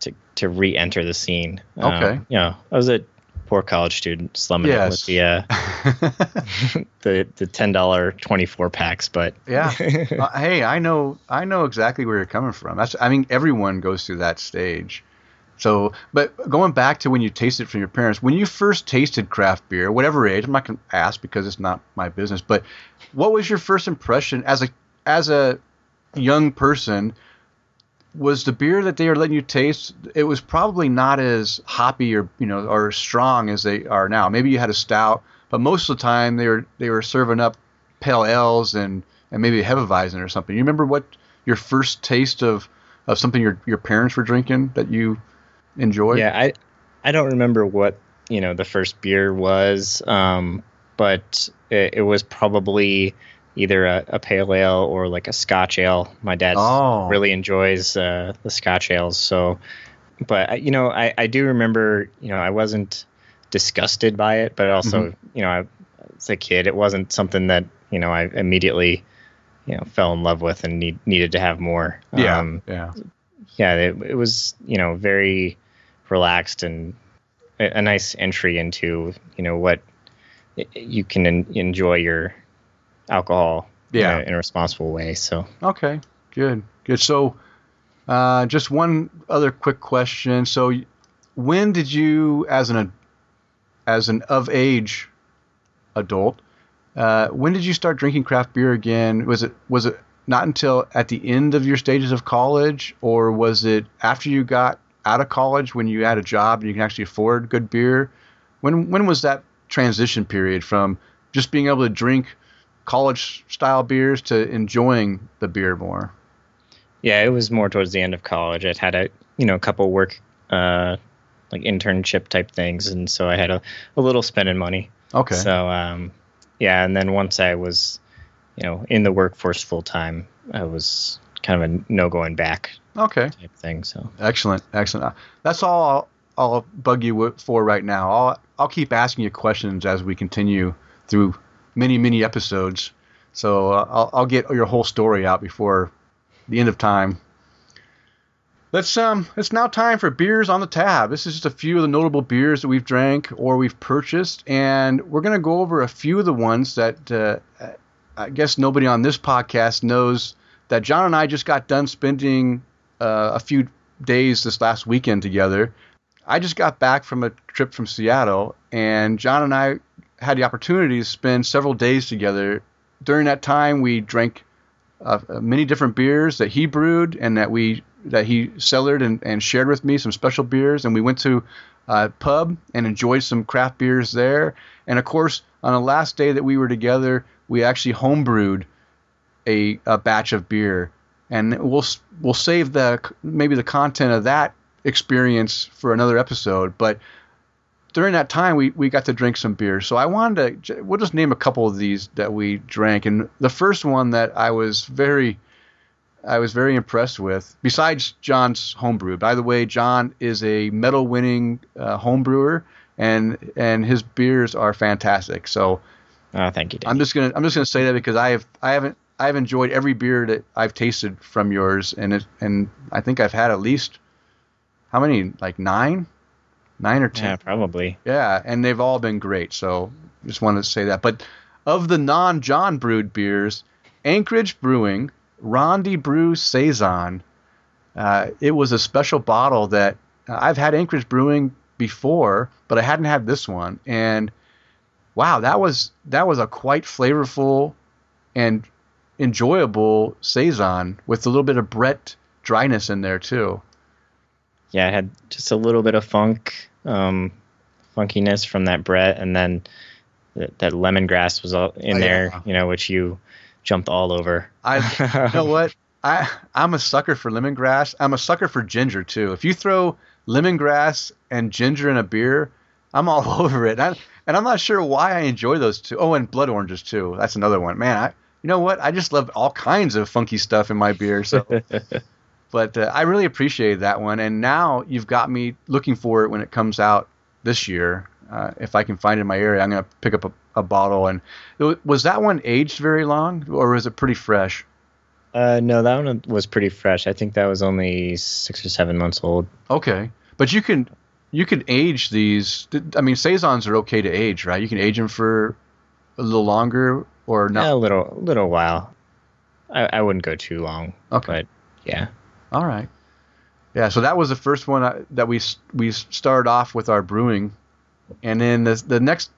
to to re-enter the scene okay um, you know i was a poor college student slumming yes. it with the uh, the the ten dollar twenty four packs. But yeah, uh, hey, I know I know exactly where you're coming from. That's I mean everyone goes through that stage. So, but going back to when you tasted from your parents, when you first tasted craft beer, whatever age, I'm not going to ask because it's not my business. But what was your first impression as a as a young person? was the beer that they were letting you taste it was probably not as hoppy or you know or strong as they are now maybe you had a stout but most of the time they were they were serving up pale ales and and maybe a hefeweizen or something you remember what your first taste of of something your your parents were drinking that you enjoyed yeah i i don't remember what you know the first beer was um but it, it was probably either a, a, pale ale or like a Scotch ale. My dad oh. really enjoys uh, the Scotch ales. So, but you know, I, I do remember, you know, I wasn't disgusted by it, but also, mm-hmm. you know, I, as a kid, it wasn't something that you know I immediately, you know, fell in love with and need, needed to have more. Yeah, um, yeah, yeah. It, it was you know very relaxed and a, a nice entry into you know what you can enjoy your alcohol yeah. in a, in a responsible way. So okay, good, good. So uh, just one other quick question. So when did you, as an as an of age adult, uh, when did you start drinking craft beer again? Was it was it not until at the end of your stages of college, or was it after you got out of college when you had a job and you can actually afford good beer? When when was that transition period from just being able to drink college style beers to enjoying the beer more? Yeah, it was more towards the end of college. I'd had a you know a couple work uh, like internship type things, and so I had a, a little spending money. Okay. So um, yeah, and then once I was you know in the workforce full time, I was kind of a no going back. Okay. Type thing. So excellent, excellent. That's all I'll, I'll bug you for right now. I'll I'll keep asking you questions as we continue through many many episodes. So uh, I'll, I'll get your whole story out before the end of time. Let's um, it's now time for beers on the tab. This is just a few of the notable beers that we've drank or we've purchased, and we're gonna go over a few of the ones that uh, I guess nobody on this podcast knows that John and I just got done spending uh, a few days this last weekend together. I just got back from a trip from Seattle, and John and I had the opportunity to spend several days together. During that time, we drank uh, many different beers that he brewed and that we that he cellared and, and shared with me some special beers. And we went to a pub and enjoyed some craft beers there. And of course, on the last day that we were together, we actually homebrewed a, a batch of beer. And we'll we'll save the maybe the content of that experience for another episode. But during that time we, we got to drink some beer. So I wanted to we'll just name a couple of these that we drank. And the first one that I was very I was very impressed with. Besides John's homebrew, by the way, John is a medal-winning uh, homebrewer, and and his beers are fantastic. So, oh, thank you. Dave. I'm just gonna I'm just gonna say that because I have I haven't I've enjoyed every beer that I've tasted from yours, and it, and I think I've had at least how many like nine, nine or ten. Yeah, probably. Yeah, and they've all been great. So just wanted to say that. But of the non-John brewed beers, Anchorage Brewing Rondy Brew Saison. Uh, it was a special bottle that uh, I've had Anchorage Brewing before, but I hadn't had this one. And wow, that was that was a quite flavorful and enjoyable saison with a little bit of Brett dryness in there too. Yeah, it had just a little bit of funk, um, funkiness from that Brett, and then that, that lemongrass was all in Oh, there, yeah. you know, which you jumped all over. I you know what? I I'm a sucker for lemongrass. I'm a sucker for ginger too. If you throw lemongrass and ginger in a beer, I'm all over it. I, and I'm not sure why I enjoy those two. Oh, and blood oranges too. That's another one. Man, I you know what? I just love all kinds of funky stuff in my beer. So, but uh, I really appreciate that one. And now you've got me looking for it when it comes out this year. Uh, if I can find it in my area, I'm gonna pick up a, a bottle. And was that one aged very long, or was it pretty fresh? Uh, no, that one was pretty fresh. I think that was only six or seven months old. Okay, but you can you can age these. I mean, saisons are okay to age, right? You can age them for a little longer or not. Yeah, a little, little while. I, I wouldn't go too long. Okay. But yeah. All right. Yeah, so that was the first one I, that we we started off with our brewing, and then the the next.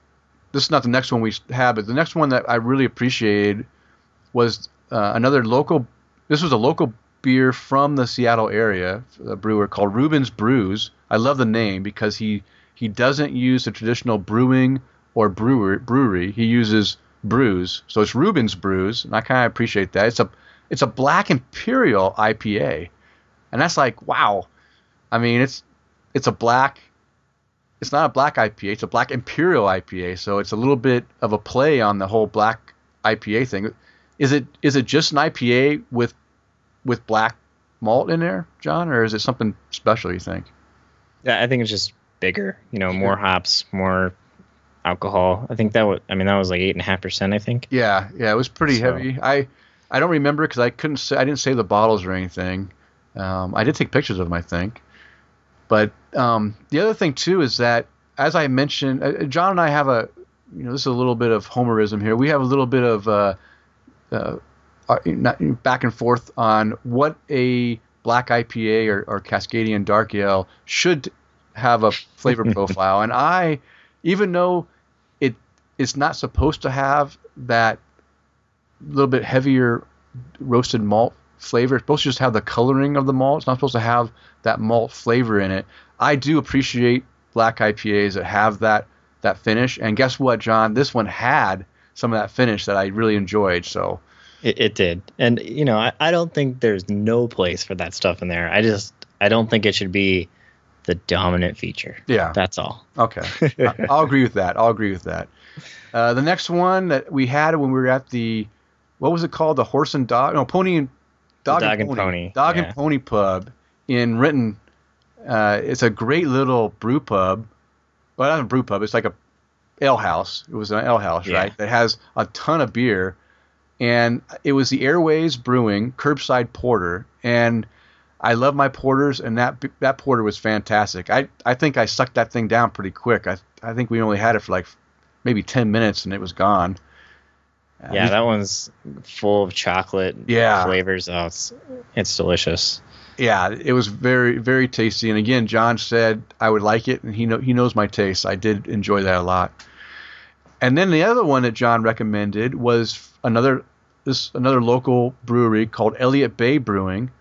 This is not the next one we had, but the next one that I really appreciated was uh, another local. This was a local beer from the Seattle area, a brewer called Reuben's Brews. I love the name because he he doesn't use the traditional brewing or brewer brewery. He uses brews, so it's Reuben's Brews, and I kind of appreciate that. It's a it's a black imperial IPA, and that's like wow. I mean, it's it's a black. It's not a black IPA. It's a black imperial IPA. So it's a little bit of a play on the whole black IPA thing. Is it is it just an IPA with with black malt in there, John, or is it something special? You think? Yeah, I think it's just bigger. You know, more hops, more alcohol. I think that was. I mean, that was like eight and a half percent. I think. Yeah, yeah, it was pretty So- heavy. I I don't remember because I couldn't say I didn't save the bottles or anything. Um, I did take pictures of them, I think. But um, the other thing too is that, as I mentioned, uh, John and I have a, you know, this is a little bit of Homerism here. We have a little bit of uh, uh, uh, back and forth on what a black IPA or, or Cascadian Dark Ale should have a flavor profile. And I, even though it's not supposed to have that little bit heavier roasted malt flavor. It's supposed to just have the coloring of the malt. It's not supposed to have that malt flavor in it. I do appreciate black IPAs that have that that finish. And guess what, John? This one had some of that finish that I really enjoyed. So It, it did, and you know, I, I don't think there's no place for that stuff in there. I just, I don't think it should be the dominant feature. yeah, That's all. okay, I'll agree with that. I'll agree with that. Uh, the next one that we had when we were at the what was it called? The Horse and Dog? No, Pony and Dog, Dog and Pony, Dog yeah. and Pony Pub in Renton. Uh, it's a great little brew pub. Well, not a brew pub. It's like a ale house. It was an ale house, Yeah. right? That has a ton of beer, and it was the Airways Brewing curbside porter. And I love my porters, and that that porter was fantastic. I I think I sucked that thing down pretty quick. I I think we only had it for like maybe ten minutes, and it was gone. Uh, Yeah, that one's full of chocolate Yeah. flavors. Oh, it's it's delicious. yeah, it was very very tasty. And again, John said I would like it, and he know he knows my taste. I did enjoy that a lot. And then the other one that John recommended was another this another local brewery called Elliott Bay Brewing,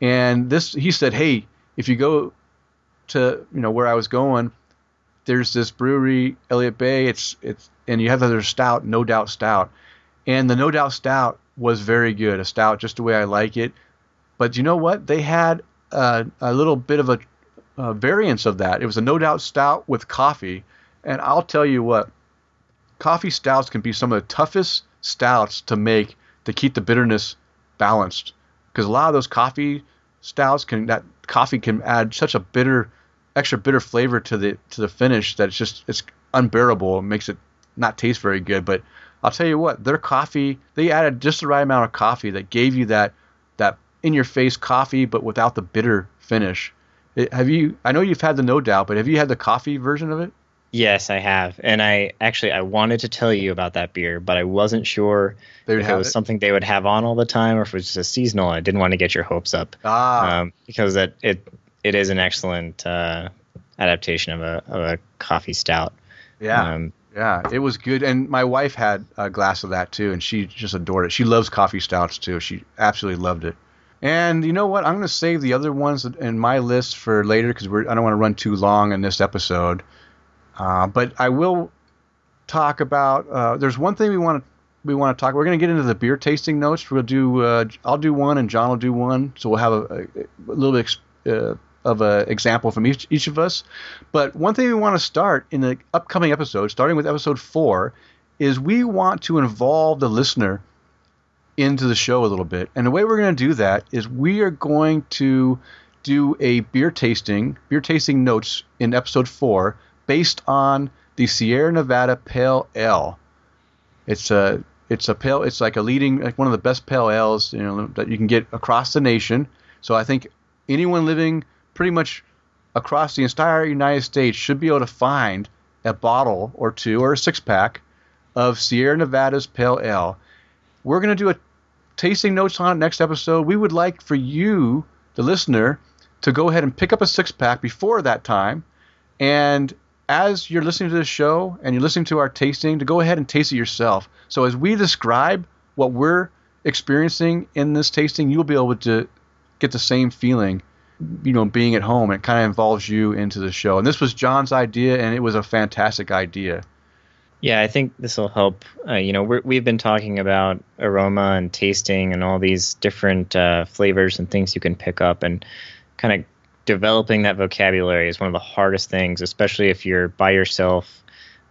and this he said, hey, if you go to you know where I was going, there's this brewery Elliott Bay. It's it's and you have their stout, no doubt stout, and the no doubt stout was very good. A stout just the way I like it. But you know what? They had uh, a little bit of a, a variance of that. It was a no doubt stout with coffee, and I'll tell you what, coffee stouts can be some of the toughest stouts to make to keep the bitterness balanced. Because a lot of those coffee stouts can that coffee can add such a bitter, extra bitter flavor to the to the finish that it's just it's unbearable. Makes it not taste very good. But I'll tell you what, their coffee they added just the right amount of coffee that gave you that that in your face coffee, but without the bitter finish. It, have you? I know you've had the no doubt, but have you had the coffee version of it? Yes, I have, and I actually I wanted to tell you about that beer, but I wasn't sure if it was it? something they would have on all the time or if it was just a seasonal. I didn't want to get your hopes up, Ah, um, because that it it is an excellent uh, adaptation of a of a coffee stout. yeah. Um, Yeah, it was good, and my wife had a glass of that too, and she just adored it. She loves coffee stouts too. She absolutely loved it. And you know what? I'm going to save the other ones in my list for later because I don't want to run too long in this episode. Uh, but I will talk about. Uh, there's one thing we want to we want to talk. We're going to get into the beer tasting notes. We'll do. Uh, I'll do one, and John will do one. So we'll have a, a, a little bit uh, of an example from each each of us. But one thing we want to start in the upcoming episode, starting with episode four, is we want to involve the listener into the show a little bit. And the way we're going to do that is we are going to do a beer tasting, beer tasting notes in episode four based on the Sierra Nevada Pale Ale. It's a it's a pale. It's like a leading like one of the best pale ales you know that you can get across the nation. So I think anyone living pretty much across the entire United States should be able to find a bottle or two or a six pack of Sierra Nevada's Pale Ale. We're going to do a tasting notes on it next episode. We would like for you, the listener, to go ahead and pick up a six pack before that time. And as you're listening to the show and you're listening to our tasting, to go ahead and taste it yourself. So as we describe what we're experiencing in this tasting, you'll be able to get the same feeling, you know, being at home. It kind of involves you into the show. And this was John's idea, and it was a fantastic idea. Yeah, I think this will help. Uh, you know, we're, we've been talking about aroma and tasting and all these different uh, flavors and things you can pick up, and kind of developing that vocabulary is one of the hardest things, especially if you're by yourself.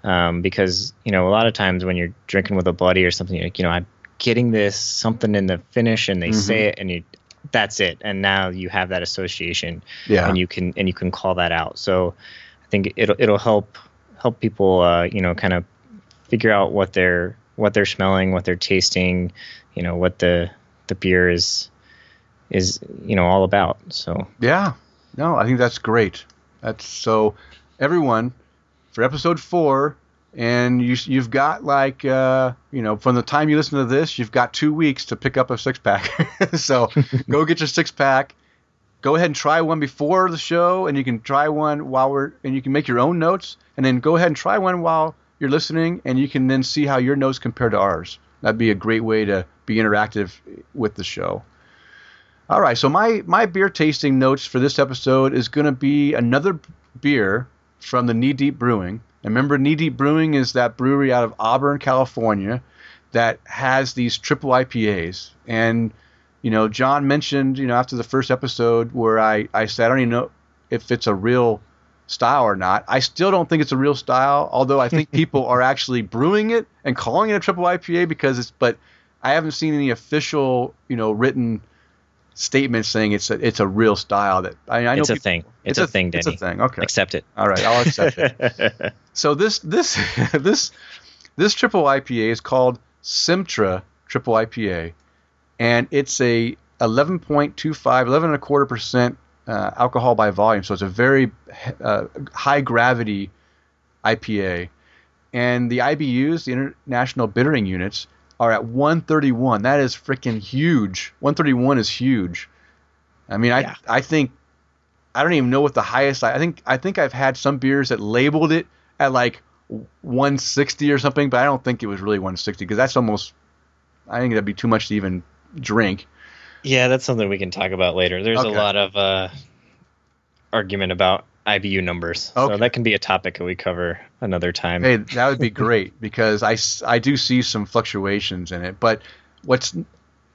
Um, because you know, a lot of times when you're drinking with a buddy or something, you're like, you know, I'm getting this something in the finish, and they Mhm. say it, and you, that's it, and now you have that association, Yeah. and you can and you can call that out. So I think it'll it'll help help people uh, you know kind of figure out what they're what they're smelling, what they're tasting, you know what the the beer is is you know all about. So Yeah. No, I think that's great. That's so everyone for episode four, and you you've got like uh, you know from the time you listen to this, you've got two weeks to pick up a six pack. so go get your six pack. Go ahead and try one before the show, and you can try one while we're and you can make your own notes, and then go ahead and try one while you're listening, and you can then see how your notes compare to ours. That'd be a great way to be interactive with the show. All right, so my my beer tasting notes for this episode is going to be another beer from the Knee Deep Brewing. And remember, Knee Deep Brewing is that brewery out of Auburn, California, that has these triple IPAs. And you know, John mentioned, you know, after the first episode where I I said I don't even know if it's a real style or not. I still don't think it's a real style, although I think people are actually brewing it and calling it a triple IPA because it's. But I haven't seen any official, you know, written statement saying it's a, it's a real style that I, I know it's a people- thing. It's, a, thing, It's a thing. Okay. Accept it. All right, I'll accept it. So this this this this triple IPA is called Simtra Triple IPA, and it's a 11.25, 11 and a quarter percent uh, alcohol by volume. So it's a very uh, high gravity IPA, and the IBUs, the International Bittering Units, are at 131. That is freaking huge. 131 is huge. I mean, I Yeah. I think I don't even know what the highest. I, I think I think I've had some beers that labeled it at like 160 or something, but I don't think it was really 160 because that's almost. I think that'd be too much to even drink. Yeah, that's something we can talk about later. There's Okay. a lot of uh, argument about IBU numbers, Okay. so that can be a topic that we cover another time. Hey, that would be great because I, I do see some fluctuations in it. But what's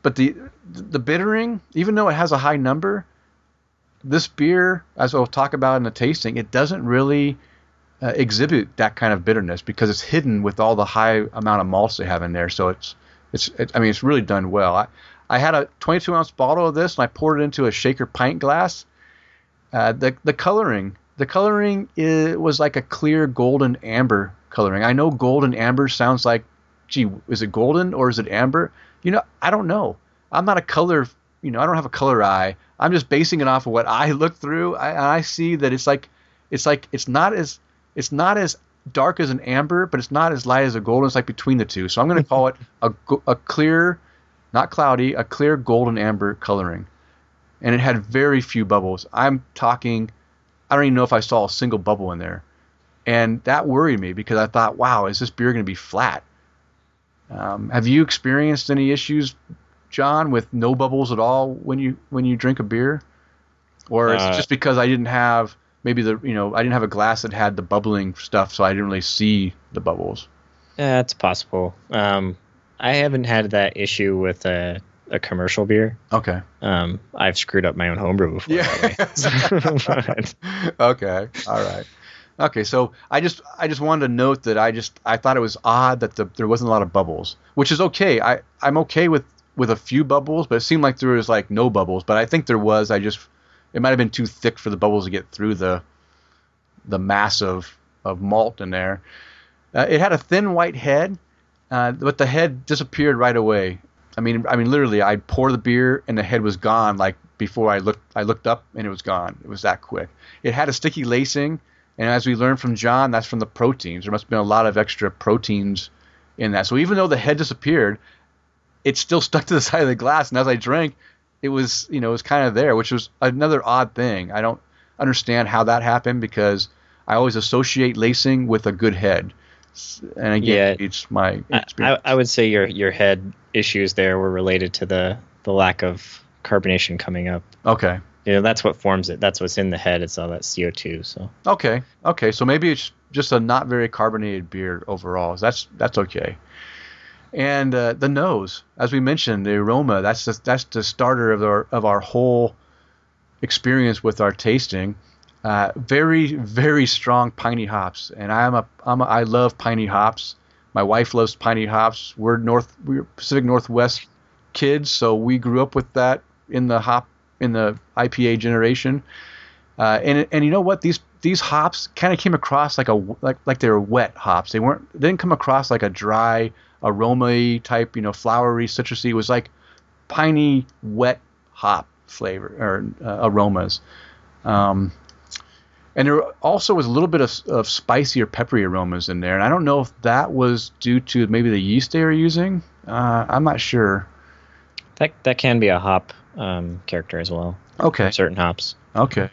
but the the bittering, even though it has a high number, this beer, as we'll talk about in the tasting, it doesn't really uh, exhibit that kind of bitterness because it's hidden with all the high amount of malts they have in there. So it's it's it, I mean it's really done well. I I had a 22 ounce bottle of this and I poured it into a shaker pint glass. Uh, the the coloring, the coloring is, was like a clear golden amber coloring. I know golden amber sounds like, gee, is it golden or is it amber? You know, I don't know. I'm not a color, you know, I don't have a color eye. I'm just basing it off of what I look through. I, I see that it's like, it's like it's not as it's not as dark as an amber, but it's not as light as a golden. It's like between the two. So I'm going to call it a, a clear, not cloudy, a clear golden amber coloring. And it had very few bubbles. I'm talking, I don't even know if I saw a single bubble in there. And that worried me because I thought, wow, is this beer going to be flat? Um, have you experienced any issues, John, with no bubbles at all when you when you drink a beer, or is uh, it just because I didn't have maybe the you know I didn't have a glass that had the bubbling stuff, so I didn't really see the bubbles. Yeah, it's possible. Um, I haven't had that issue with a, a commercial beer. Okay. Um, I've screwed up my own homebrew before. Yeah. okay. All right. Okay, so I just I just wanted to note that I just I thought it was odd that the, there wasn't a lot of bubbles, which is okay. I I'm okay with with a few bubbles, but it seemed like there was like no bubbles. But I think there was. I just it might have been too thick for the bubbles to get through the the mass of, of malt in there. Uh, it had a thin white head, uh, but the head disappeared right away. I mean, I mean, literally, I'd pour the beer and the head was gone. Like before I looked, I looked up and it was gone. It was that quick. It had a sticky lacing, and as we learned from John, that's from the proteins. There must have been a lot of extra proteins in that. So even though the head disappeared, it still stuck to the side of the glass. And as I drank, it was you know it was kind of there, which was another odd thing. I don't understand how that happened because I always associate lacing with a good head. And again, yeah, it's my I, I, would say your your head issues there were related to the the lack of carbonation coming up. Okay. You know, that's what forms it. That's what's in the head. It's all that CO2. So. Okay. Okay. So maybe it's just a not very carbonated beer overall. That's that's okay and uh, the nose, as we mentioned, the aroma. That's the, that's the starter of our of our whole experience with our tasting. Uh, very very strong piney hops, and I'm a I'm a, I love piney hops. My wife loves piney hops. We're north we're Pacific Northwest kids, so we grew up with that in the hop in the IPA generation. Uh, and and you know what these these hops kind of came across like a like like they were wet hops. They weren't they didn't come across like a dry aroma type, you know, flowery, citrusy. It was like piney, wet hop flavor or uh, aromas. Um, and there also was a little bit of, of spicy or peppery aromas in there. And I don't know if that was due to maybe the yeast they were using. Uh, I'm not sure. That that can be a hop um, character as well. Okay. Certain hops. Okay.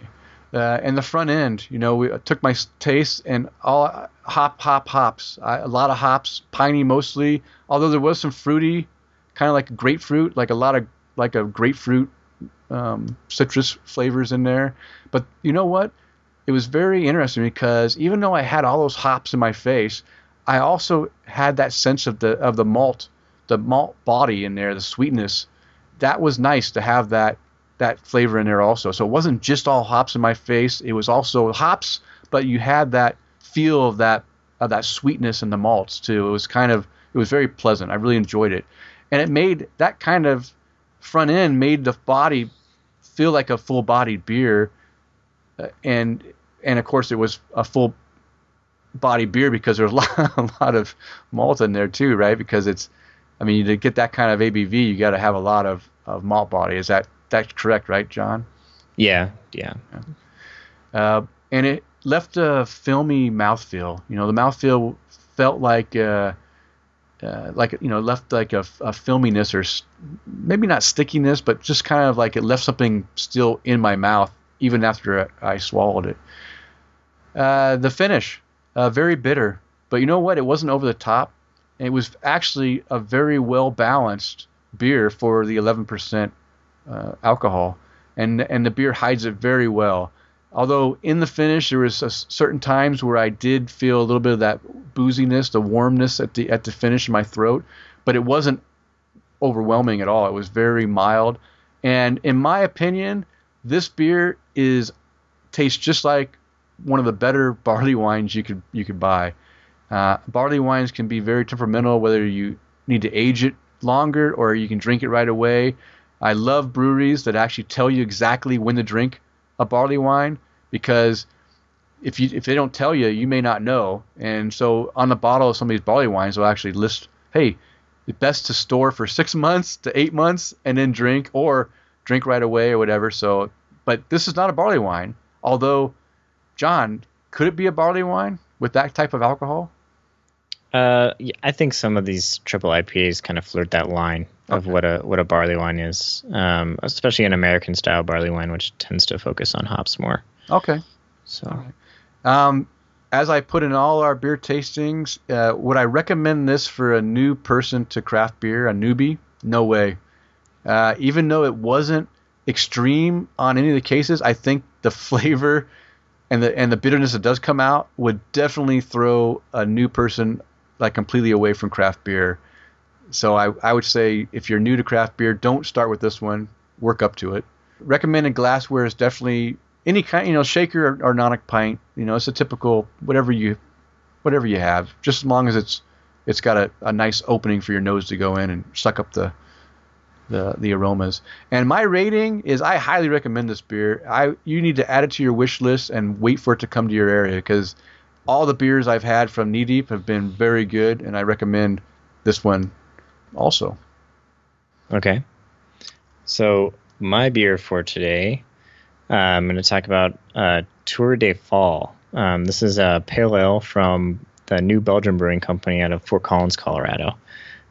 Uh, and the front end, you know, we I took my taste and all hop, hop, hops. I, a lot of hops, piney mostly. Although there was some fruity, kind of like grapefruit, like a lot of like a grapefruit um, citrus flavors in there. But you know what? It was very interesting because even though I had all those hops in my face, I also had that sense of the of the malt, the malt body in there, the sweetness. That was nice to have that that flavor in there also. So it wasn't just all hops in my face. It was also hops, but you had that feel of that of that sweetness in the malts too. It was kind of it was very pleasant. I really enjoyed it, and it made that kind of front end made the body feel like a full bodied beer, uh, and and of course it was a full body beer because there's a lot, a lot of malt in there too, right? Because it's, I mean, to get that kind of ABV, you got to have a lot of, of malt body. Is that that's correct, right, John? Yeah, yeah. yeah. Uh, and it left a filmy mouthfeel. You know, the mouthfeel felt like, uh, uh, like you know, left like a, a filminess or maybe not stickiness, but just kind of like it left something still in my mouth even after I swallowed it. Uh, the finish, uh, very bitter, but you know what? It wasn't over the top. It was actually a very well balanced beer for the 11% uh, alcohol, and and the beer hides it very well. Although in the finish there was certain times where I did feel a little bit of that booziness, the warmness at the at the finish in my throat, but it wasn't overwhelming at all. It was very mild, and in my opinion, this beer is tastes just like one of the better barley wines you could you could buy. Uh, barley wines can be very temperamental, whether you need to age it longer or you can drink it right away. I love breweries that actually tell you exactly when to drink a barley wine because if you if they don't tell you, you may not know. And so on the bottle of some of these barley wines, they'll actually list, hey, it's best to store for six months to eight months and then drink, or drink right away or whatever. So, but this is not a barley wine. Although, John, could it be a barley wine with that type of alcohol? Uh, I think some of these triple IPAs kind of flirt that line of what a what a barley wine is, um, especially an American style barley wine, which tends to focus on hops more. Okay. So, um, as I put in all our beer tastings, uh, would I recommend this for a new person to craft beer, a newbie? No way. Uh, even though it wasn't extreme on any of the cases, I think the flavor and the and the bitterness that does come out would definitely throw a new person like completely away from craft beer. So I, I would say if you're new to craft beer, don't start with this one. Work up to it. Recommended glassware is definitely any kind, you know, shaker or, or nonic pint. You know, it's a typical whatever you whatever you have, just as long as it's it's got a, a nice opening for your nose to go in and suck up the the the aromas. And my rating is I highly recommend this beer. I you need to add it to your wish list and wait for it to come to your area because all the beers I've had from Knee Deep have been very good, and I recommend this one also. Okay. So my beer for today uh, I'm going to talk about uh, Tour de Fall. Um, this is a pale ale from the New Belgium Brewing Company out of Fort Collins, Colorado.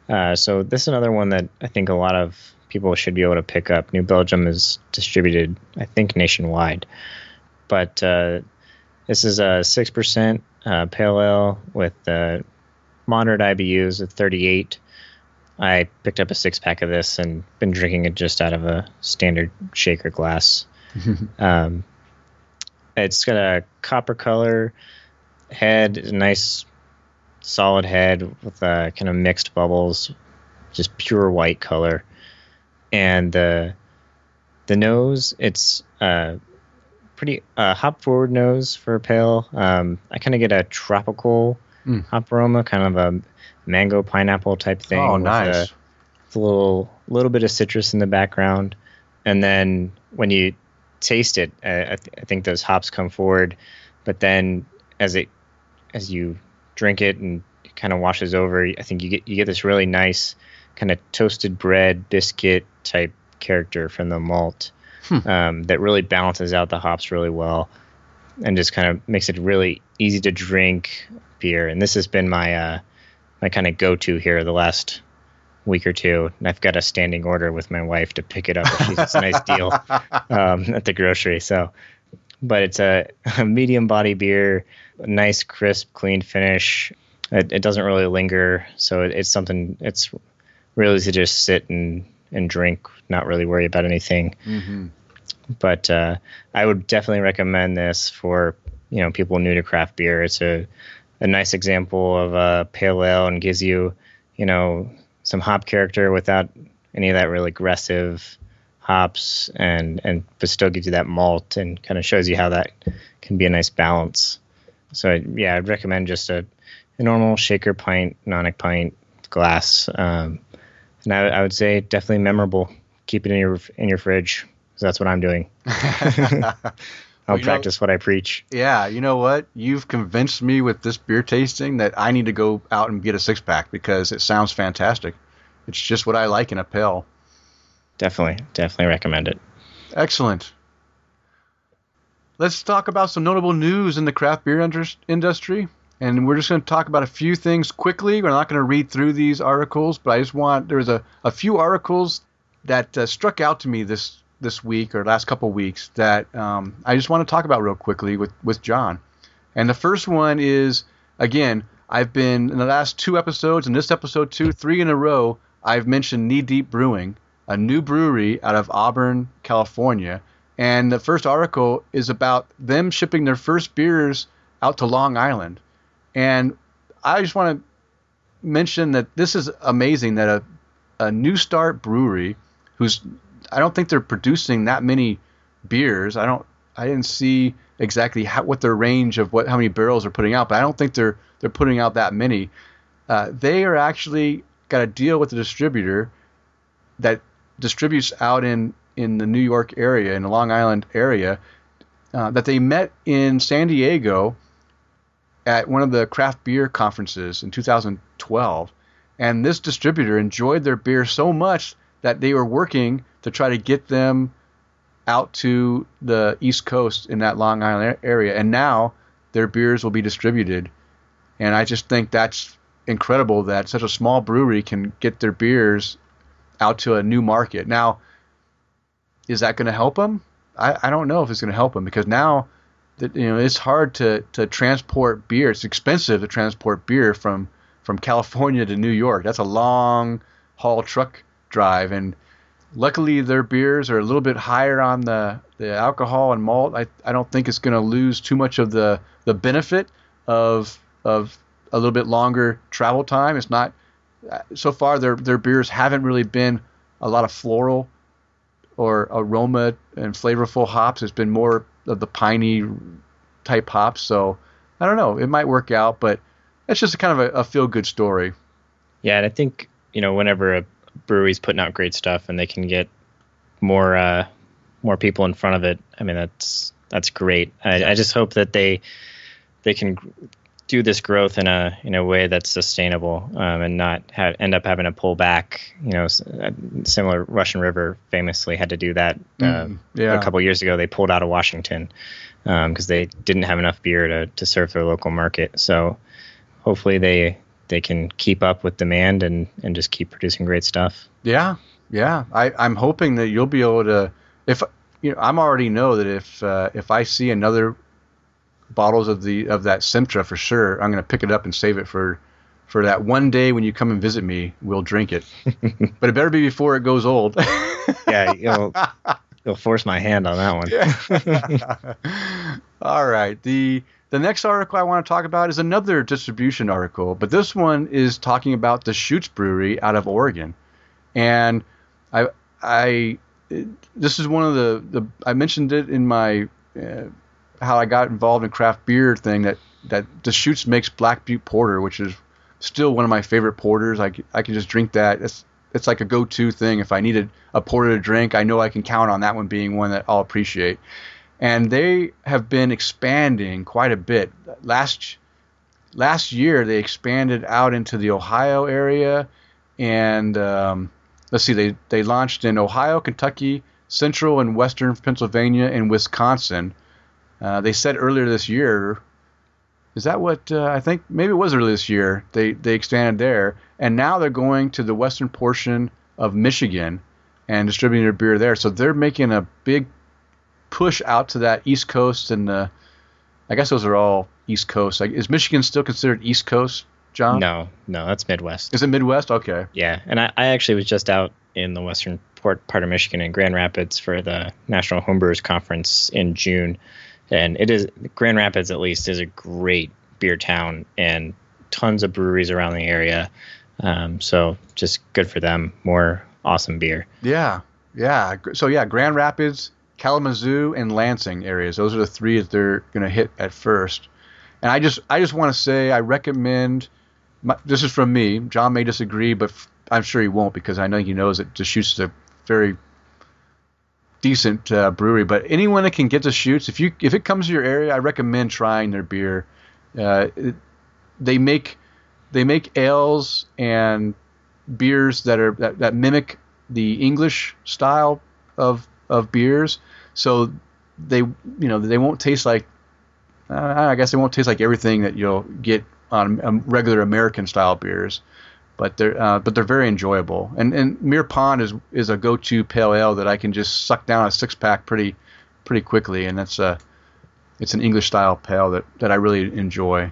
Uh, so this is another one that I think a lot of people should be able to pick up. New Belgium is distributed, I think, nationwide. But uh, this is a six percent uh, pale ale with uh, moderate IBUs of 38. I picked up a six pack of this and been drinking it just out of a standard shaker glass. um, it's got a copper color head, nice solid head with uh, kind of mixed bubbles, just pure white color, and the the nose it's uh, pretty uh, hop forward nose for a pale. Um, I kind of get a tropical mm. hop aroma, kind of a mango pineapple type thing. Oh, nice. With a, a little little bit of citrus in the background, and then when you taste it, uh, I, th- I, think those hops come forward, but then as it as you drink it and it kind of washes over, I think you get you get this really nice kind of toasted bread biscuit type character from the malt hmm. um, that really balances out the hops really well and just kind of makes it really easy to drink beer. And this has been my uh, my kind of go to here the last week or two, and I've got a standing order with my wife to pick it up It's a nice deal um, at the grocery. So, but it's a, a, medium body beer, nice, crisp, clean finish. It, it doesn't really linger, so it, it's something. It's really to just sit and and drink, not really worry about anything. Mm-hmm. But uh, I would definitely recommend this for you know people new to craft beer. It's a a nice example of a pale ale and gives you you know some hop character without any of that really aggressive hops and and but still gives you that malt and kind of shows you how that can be a nice balance. So yeah, I'd recommend just a, a normal shaker pint, nonic pint glass, um, and I, I, would say definitely memorable. Keep it in your in your fridge because that's what I'm doing. I'll well, practice know, what I preach. Yeah, you know what? You've convinced me with this beer tasting that I need to go out and get a six pack because it sounds fantastic. It's just what I like in a pale. Definitely, definitely recommend it. Excellent. Let's talk about some notable news in the craft beer industry. And we're just going to talk about a few things quickly. We're not going to read through these articles, but I just want there's a, a few articles that uh, struck out to me this this week or last couple weeks that um, I just want to talk about real quickly with, with John. And the first one is again, I've been in the last two episodes, and this episode two, three in a row, I've mentioned Knee Deep Brewing, a new brewery out of Auburn, California. And the first article is about them shipping their first beers out to Long Island. And I just want to mention that this is amazing that a, a new start brewery who's I don't think they're producing that many beers. I don't. I didn't see exactly how, what their range of what how many barrels they're putting out, but I don't think they're they're putting out that many. Uh, they are actually got a deal with the distributor that distributes out in in the New York area, in the Long Island area, uh, that they met in San Diego at one of the craft beer conferences in 2012. And this distributor enjoyed their beer so much that they were working to try to get them out to the East Coast in that Long Island area. And now their beers will be distributed. And I just think that's incredible that such a small brewery can get their beers out to a new market. Now, is that going to help them? I, I don't know if it's going to help them because now that you know it's hard to, to transport beer. It's expensive to transport beer from from California to New York. That's a long haul truck drive, and luckily their beers are a little bit higher on the, the alcohol and malt. I, I don't think it's going to lose too much of the, the benefit of of a little bit longer travel time. It's not uh, so far their their beers haven't really been a lot of floral or aroma and flavorful hops. It's been more of the piney type hops. So I don't know. It might work out, but it's just a kind of a, a feel good story. Yeah, and I think you know whenever a brewery's putting out great stuff and they can get more uh, more people in front of it, I mean that's that's great. I, I just hope that they they can do this growth in a in a way that's sustainable um, and not have, end up having to pull back. You know, uh, similar Russian River famously had to do that uh, mm, yeah. a couple years ago. They pulled out of Washington because um, they didn't have enough beer to to serve their local market. So hopefully they they can keep up with demand and and just keep producing great stuff. Yeah, yeah. I I'm hoping that you'll be able to if you know I'm already know that if uh, if I see another bottles of the of that Simtra for sure. I'm going to pick it up and save it for for that one day when you come and visit me. We'll drink it, but it better be before it goes old. yeah, you'll, you'll force my hand on that one. Yeah. All right. The the next article I want to talk about is another distribution article, but this one is talking about the Deschutes Brewery out of Oregon, and I I this is one of the the I mentioned it in my uh, how I got involved in craft beer thing that that Deschutes makes Black Butte Porter, which is still one of my favorite porters. I, I can just drink that. It's it's like a go-to thing. If I needed a porter to drink, I know I can count on that one being one that I'll appreciate. And they have been expanding quite a bit. Last last year they expanded out into the Ohio area, and um, let's see, they they launched in Ohio, Kentucky, Central and Western Pennsylvania, and Wisconsin uh, they said earlier this year, is that what uh, I think? Maybe it was earlier this year. They they expanded there, and now they're going to the western portion of Michigan and distributing their beer there. So they're making a big push out to that East Coast, and uh, I guess those are all East Coast. Like, is Michigan still considered East Coast, John? No, no, that's Midwest. Is it Midwest? Okay. Yeah, and I, I actually was just out in the western port part of Michigan in Grand Rapids for the National Homebrewers Conference in June and it is Grand Rapids at least is a great beer town and tons of breweries around the area. Um, so just good for them. More awesome beer. Yeah, yeah. So yeah, Grand Rapids, Kalamazoo, and Lansing areas. Those are the three that they're to hit at first. And I just I just want to say I recommend. My, this is from me. John may disagree, but I'm sure he won't because I know he knows that Deschutes is a very decent uh, brewery. But anyone that can get Deschutes, if you if it comes to your area, I recommend trying their beer. Uh, it, they make they make ales and beers that are that, that mimic the English style of of beers. So they you know they won't taste like uh, I guess they won't taste like everything that you'll get on um, regular American style beers but they're uh, but they're very enjoyable. And and Mirror Pond is is a go-to pale ale that I can just suck down a six pack pretty pretty quickly, and that's a it's an English style pale that that I really enjoy.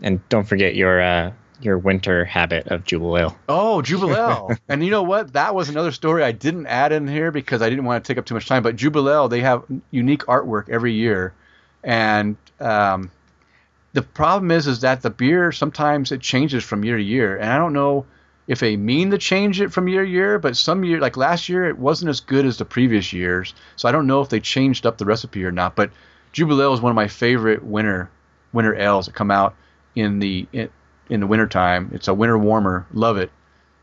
And don't forget your uh, your winter habit of Jubelale. Oh, Jubal Ale. and you know what? That was another story I didn't add in here because I didn't want to take up too much time. But Jubelale, they have unique artwork every year, and um, the problem is is that the beer sometimes it changes from year to year, and I don't know if they mean to change it from year to year, but some year like last year it wasn't as good as the previous years, so I don't know if they changed up the recipe or not. But Jubelale is one of my favorite winter winter ales that come out in the in, in the wintertime. It's a winter warmer. Love it.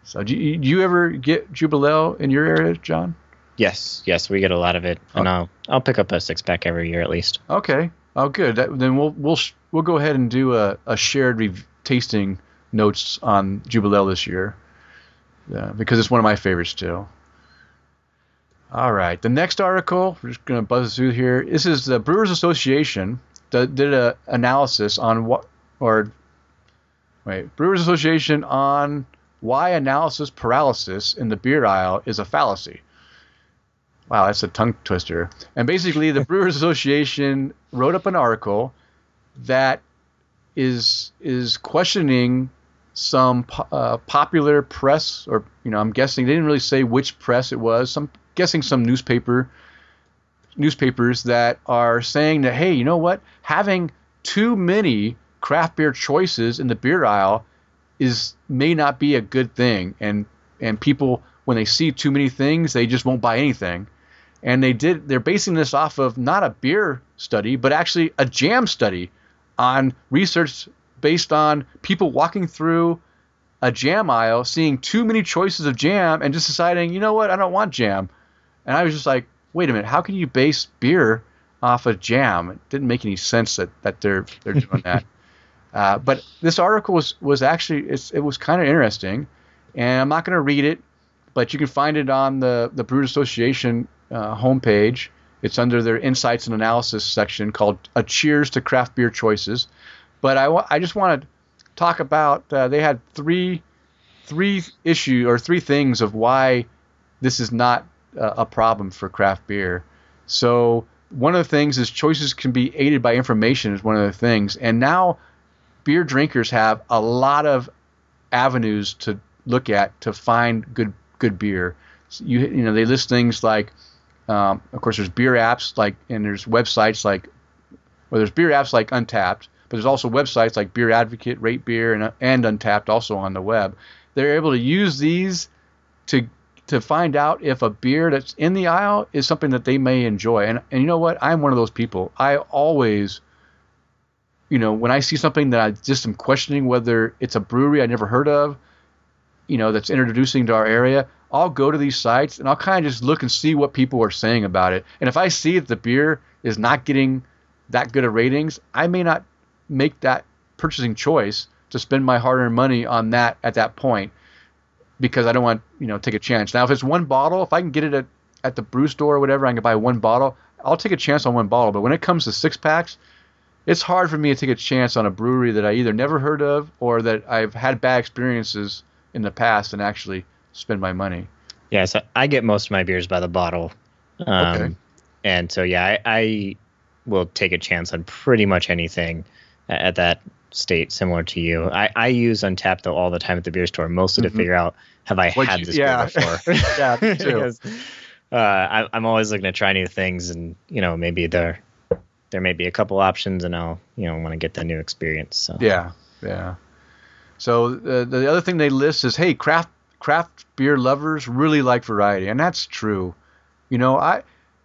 So do you, do you ever get Jubilee in your area, John? Yes, yes, we get a lot of it, and oh. I'll I'll pick up a six pack every year at least. Okay. Oh, good. That, then we'll we'll sh- we'll go ahead and do a, a shared re- tasting notes on Jubilee this year, uh, because it's one of my favorites too. All right. The next article, we're just going to buzz through here. This is the Brewers Association that did a analysis on what or wait Brewers Association on why analysis paralysis in the beer aisle is a fallacy. Wow, that's a tongue twister. And basically, the Brewers Association wrote up an article that is is questioning some po- uh, popular press, or you know, I'm guessing they didn't really say which press it was. I'm guessing some newspaper newspapers that are saying that hey, you know what, having too many craft beer choices in the beer aisle is may not be a good thing, and and people when they see too many things, they just won't buy anything and they did they're basing this off of not a beer study but actually a jam study on research based on people walking through a jam aisle seeing too many choices of jam and just deciding you know what? I don't want jam. And i was just like wait a minute. How can you base beer off of jam? It didn't make any sense that, that they're they're doing that. Uh, but this article was was actually it was kind of interesting and i'm not going to read it but you can find it on the the Brewers Association uh, homepage. It's under their insights and analysis section called "A Cheers to Craft Beer Choices." But I, I just want to talk about uh, they had three three issue or three things of why this is not uh, a problem for craft beer. So one of the things is choices can be aided by information is one of the things, and now beer drinkers have a lot of avenues to look at to find good good beer. So you you know they list things like um, of course, there's beer apps like, and there's websites like, well, there's beer apps like Untappd, but there's also websites like Beer Advocate, Rate Beer, and, and Untappd also on the web. They're able to use these to to find out if a beer that's in the aisle is something that they may enjoy. And and you know what? I'm one of those people. I always, you know, when I see something that I just am questioning whether it's a brewery I never heard of, you know, that's introducing to our area, I'll go to these sites and I'll kind of just look and see what people are saying about it. And if I see that the beer is not getting that good of ratings, I may not make that purchasing choice to spend my hard-earned money on that at that point because I don't want you know take a chance. Now, if it's one bottle, if I can get it at, at the brew store or whatever, I can buy one bottle. I'll take a chance on one bottle. But when it comes to six packs, it's hard for me to take a chance on a brewery that I either never heard of or that I've had bad experiences in the past and actually spend my money. Yeah, so I get most of my beers by the bottle. Um, Okay. And so, yeah, I, I will take a chance on pretty much anything at, at that state, similar to you. I, I use Untappd though all the time at the beer store, mostly to Mhm. figure out have I What'd had you- this yeah. beer before. Yeah, me too. Because, uh, I, I'm always looking to try new things, and you know maybe there there may be a couple options, and I'll you know want to get the new experience. So Yeah, yeah. So uh, the other thing they list is, hey, craft craft beer lovers really like variety, and that's true. You know, I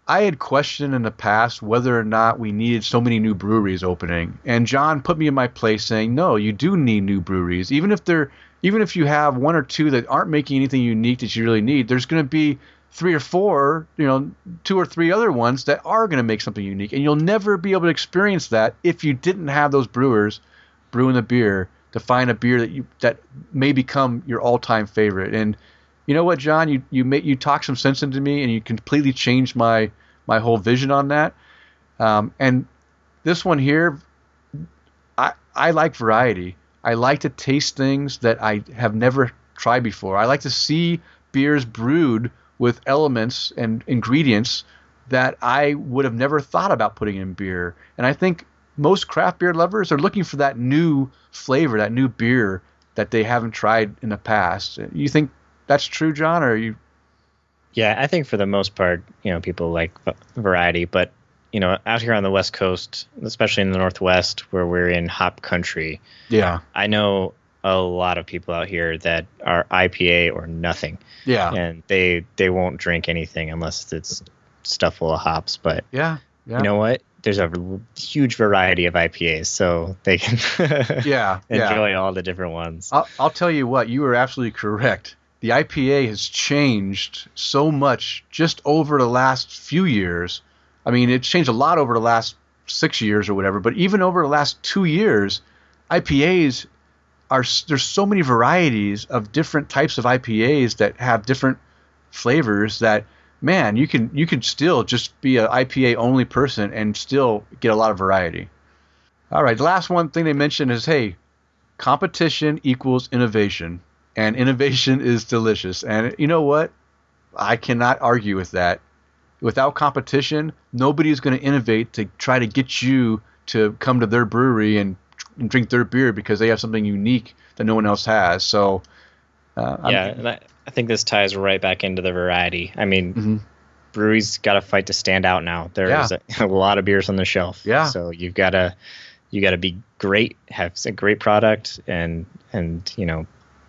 I had questioned in the past whether or not we needed so many new breweries opening, and John put me in my place saying, no, you do need new breweries, even if they're even if you have one or two that aren't making anything unique that you really need. There's going to be three or four, you know, two or three other ones that are going to make something unique, and you'll never be able to experience that if you didn't have those brewers brewing the beer to find a beer that you that may become your all-time favorite. And you know what, John, you you make you talk some sense into me, and you completely changed my my whole vision on that. Um, and this one here, I I like variety. I like to taste things that I have never tried before. I like to see beers brewed with elements and ingredients that I would have never thought about putting in beer. And I think most craft beer lovers are looking for that new flavor, that new beer that they haven't tried in the past. You think that's true, John, or are you? Yeah, I think for the most part, you know, people like variety, but you know, out here on the West Coast, especially in the Northwest, where we're in hop country, Yeah, I know a lot of people out here that are IPA or nothing, yeah, and they they won't drink anything unless it's stuff full of hops. But yeah, yeah. you know what? There's a huge variety of IPAs, so they can yeah enjoy yeah. all the different ones. I'll, I'll tell you what, you are absolutely correct. The IPA has changed so much just over the last few years. I mean, it's changed a lot over the last six years or whatever, but even over the last two years, IPAs are there's so many varieties of different types of IPAs that have different flavors that man, you can you can still just be an IPA only person and still get a lot of variety. All right, the last one thing they mentioned is hey, competition equals innovation, and innovation is delicious. And you know what? I cannot argue with that. Without competition, nobody is going to innovate to try to get you to come to their brewery and, and drink their beer because they have something unique that no one else has. So, uh, yeah, I, I, think this ties right back into the variety. I mean, mm-hmm. breweries got to fight to stand out now. There's yeah. a, a, lot of beers on the shelf. Yeah. So you've got to you got to be great, have a great product, and and you know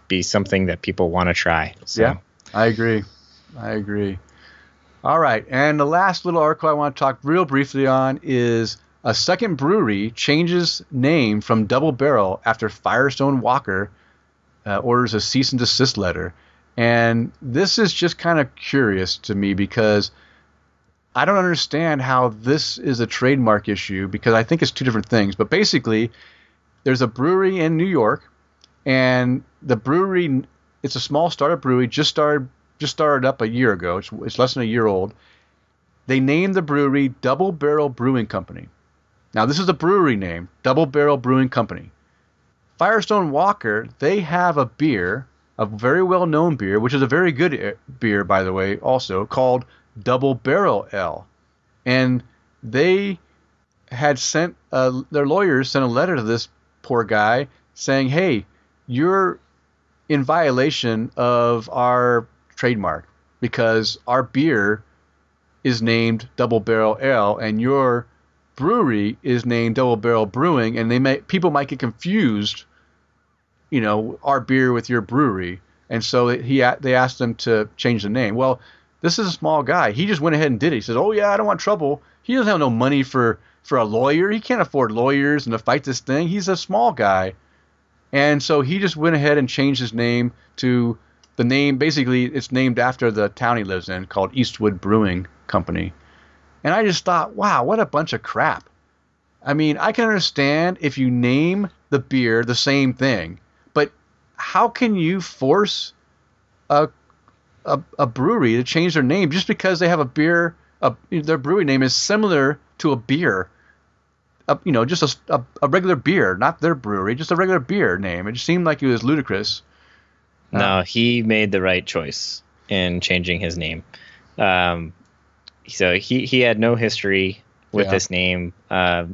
be something that people want to try. So. Yeah, I agree. I agree. All right, and the last little article I want to talk real briefly on is a second brewery changes name from Double Barrel after Firestone Walker uh, orders a cease and desist letter. And this is just kind of curious to me because I don't understand how this is a trademark issue because I think it's two different things. But basically, there's a brewery in New York, and the brewery it's a small startup brewery just started just started up a year ago. It's, it's less than a year old. They named the brewery Double Barrel Brewing Company. Now, this is a brewery name, Double Barrel Brewing Company. Firestone Walker, they have a beer, a very well known beer, which is a very good eh, beer, by the way, also called Double Barrel Ale. And they had sent, uh, their lawyers sent a letter to this poor guy saying, hey, you're in violation of our trademark because our beer is named Double Barrel Ale and your brewery is named Double Barrel Brewing, and they may people might get confused, you know, our beer with your brewery, and so he they asked them to change the name. Well, this is a small guy. He just went ahead and did it. He says, "Oh yeah, I don't want trouble." He doesn't have no money for for a lawyer. He can't afford lawyers and to fight this thing. He's a small guy, and so he just went ahead and changed his name to the name basically it's named after the town he lives in called Eastwood Brewing Company. And I just thought, wow, what a bunch of crap. I mean, I can understand if you name the beer the same thing, how can you force a a, a brewery to change their name just because they have a beer a, their brewery name is similar to a beer a, you know just a, a, a, regular beer not their brewery just a regular beer name it just seemed like it was ludicrous no, uh, he made the right choice in changing his name. Um, so he he had no history with yeah. this name. Uh,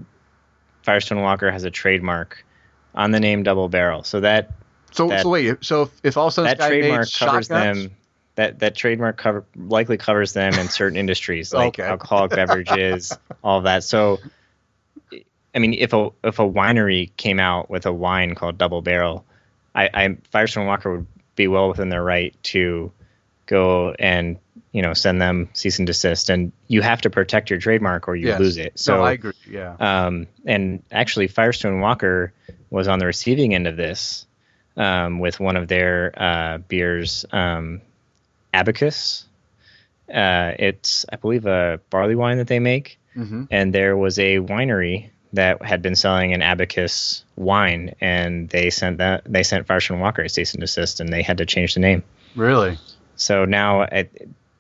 Firestone Walker has a trademark on the name Double Barrel. So that so that, so wait so if, if all of a sudden that trademark covers shotguns? them that that trademark cover likely covers them in certain industries like okay. alcoholic beverages, all of that. So I mean, if a if a winery came out with a wine called Double Barrel, I, I Firestone Walker would be well within their right to go and you know send them cease and desist and you have to protect your trademark or you yes. lose it so no, i agree yeah um, and actually firestone walker was on the receiving end of this um, with one of their uh, beers um, abacus uh, it's i believe a barley wine that they make mm-hmm. and there was a winery that had been selling an abacus wine, and they sent that they sent Firestone Walker a cease and desist, and they had to change the name. Really? So now, I,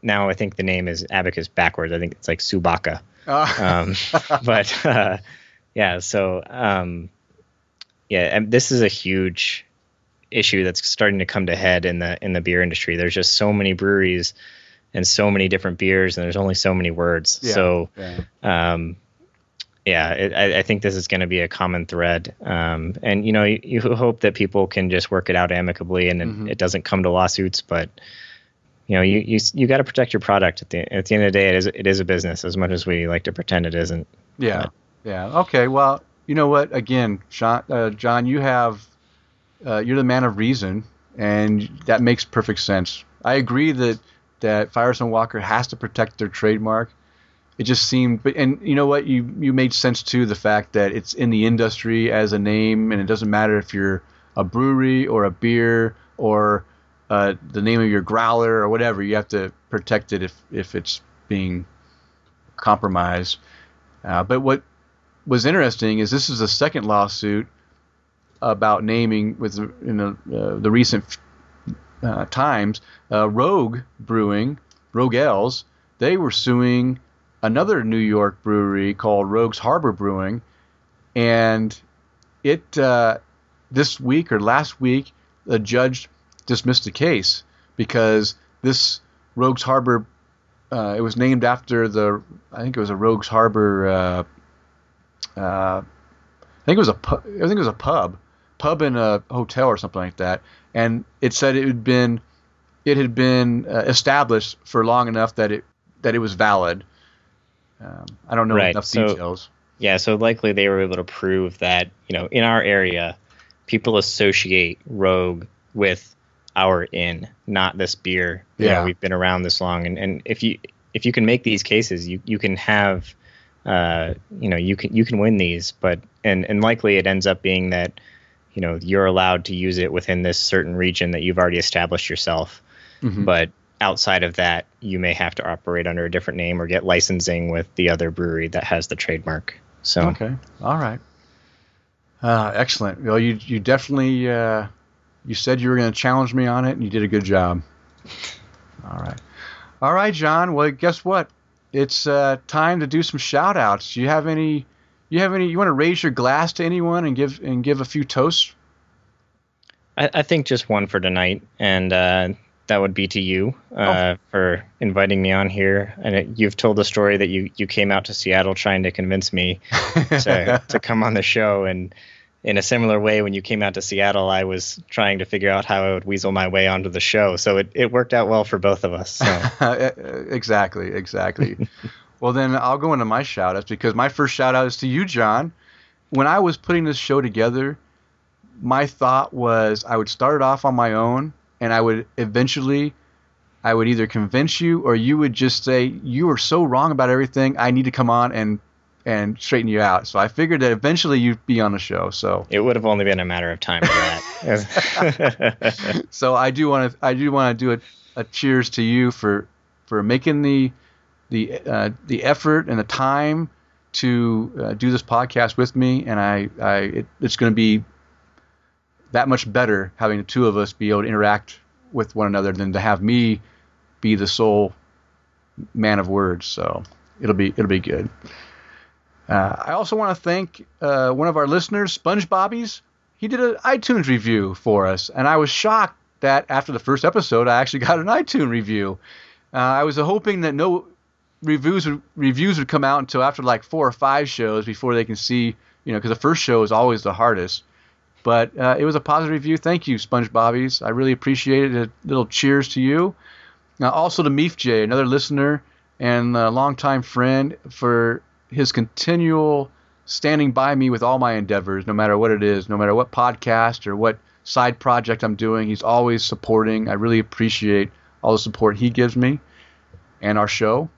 now I think the name is abacus backwards. I think it's like Sucaba. Oh. um, but uh, yeah, so um, yeah, and this is a huge issue that's starting to come to head in the in the beer industry. There's just so many breweries and so many different beers, and there's only so many words. Yeah, so yeah. Um, yeah, it, I, I, think this is going to be a common thread. Um, and you know, you, you, hope that people can just work it out amicably, and mm-hmm. it, it, doesn't come to lawsuits. But you know, you you you got to protect your product. At the at the end of the day, it is it is a business as much as we like to pretend it isn't. Yeah, but. yeah. Okay. Well, you know what? Again, John, uh, John, you have uh, you're the man of reason, and that makes perfect sense. I agree that that Firestone Walker has to protect their trademark it just seemed. But and you know what, you you made sense too. The fact that it's in the industry as a name, and it doesn't matter if you're a brewery or a beer or uh, the name of your growler or whatever. You have to protect it if if it's being compromised. Uh, but what was interesting is this is the second lawsuit about naming with in the, uh, the recent uh, times. Uh, Rogue Brewing, Rogue Ales, they were suing another New York brewery called Rogue's Harbor Brewing, and it uh, this week or last week the judge dismissed the case because this Rogue's Harbor uh, it was named after the I think it was a Rogue's Harbor uh, uh, I think it was a pu- I think it was a pub pub in a hotel or something like that, and it said it had been it had been uh, established for long enough that it that it was valid. Um, I don't know Right, enough so- details. Yeah, so likely they were able to prove that, you know, in our area, people associate Rogue with our inn, not this beer. You know, Yeah. we've been around this long and, and if you if you can make these cases, you, you can have uh, you know, you can you can win these, but and, and likely it ends up being that, you know, you're allowed to use it within this certain region that you've already established yourself. Mhm. But outside of that, you may have to operate under a different name or get licensing with the other brewery that has the trademark. So Okay, all right. Uh, excellent. Well, you you definitely uh, you said you were going to challenge me on it, and you did a good job. All right, all right, John. Well, guess what? It's uh, time to do some shout outs. Do you have any? You have any? You want to raise your glass to anyone and give and give a few toasts? I, I think just one for tonight, and uh, that would be to you uh, for inviting me on here. And it, you've told the story that you, you came out to Seattle trying to convince me to, to come on the show. And in a similar way, when you came out to Seattle, I was trying to figure out how I would weasel my way onto the show. So it, it worked out well for both of us. So. exactly, exactly. well, then I'll go into my shout outs because my first shout out is to you, John. When I was putting this show together, my thought was I would start it off on my own and I would eventually I would either convince you or you would just say you are so wrong about everything. I need to come on and and straighten you out. So I figured that eventually you'd be on the show. So It would have only been a matter of time for that. so I do want to I do want to do a, a cheers to you for for making the the uh, the effort and the time to uh, do this podcast with me, and I I it, it's going to be that much better having the two of us be able to interact with one another than to have me be the sole man of words. So it'll be it'll be good. Uh, I also want to thank uh, one of our listeners, SpongeBobbies. He did an iTunes review for us, and I was shocked that after the first episode, I actually got an iTunes review. Uh, I was hoping that no reviews would, reviews would come out until after like four or five shows before they can see, you know, because the first show is always the hardest. But uh, it was a positive review. Thank you, SpongeBobbies. I really appreciate it. A little cheers to you. Now, also to Meef J, another listener and a longtime friend, for his continual standing by me with all my endeavors, no matter what it is, no matter what podcast or what side project I'm doing. He's always supporting. I really appreciate all the support he gives me and our show.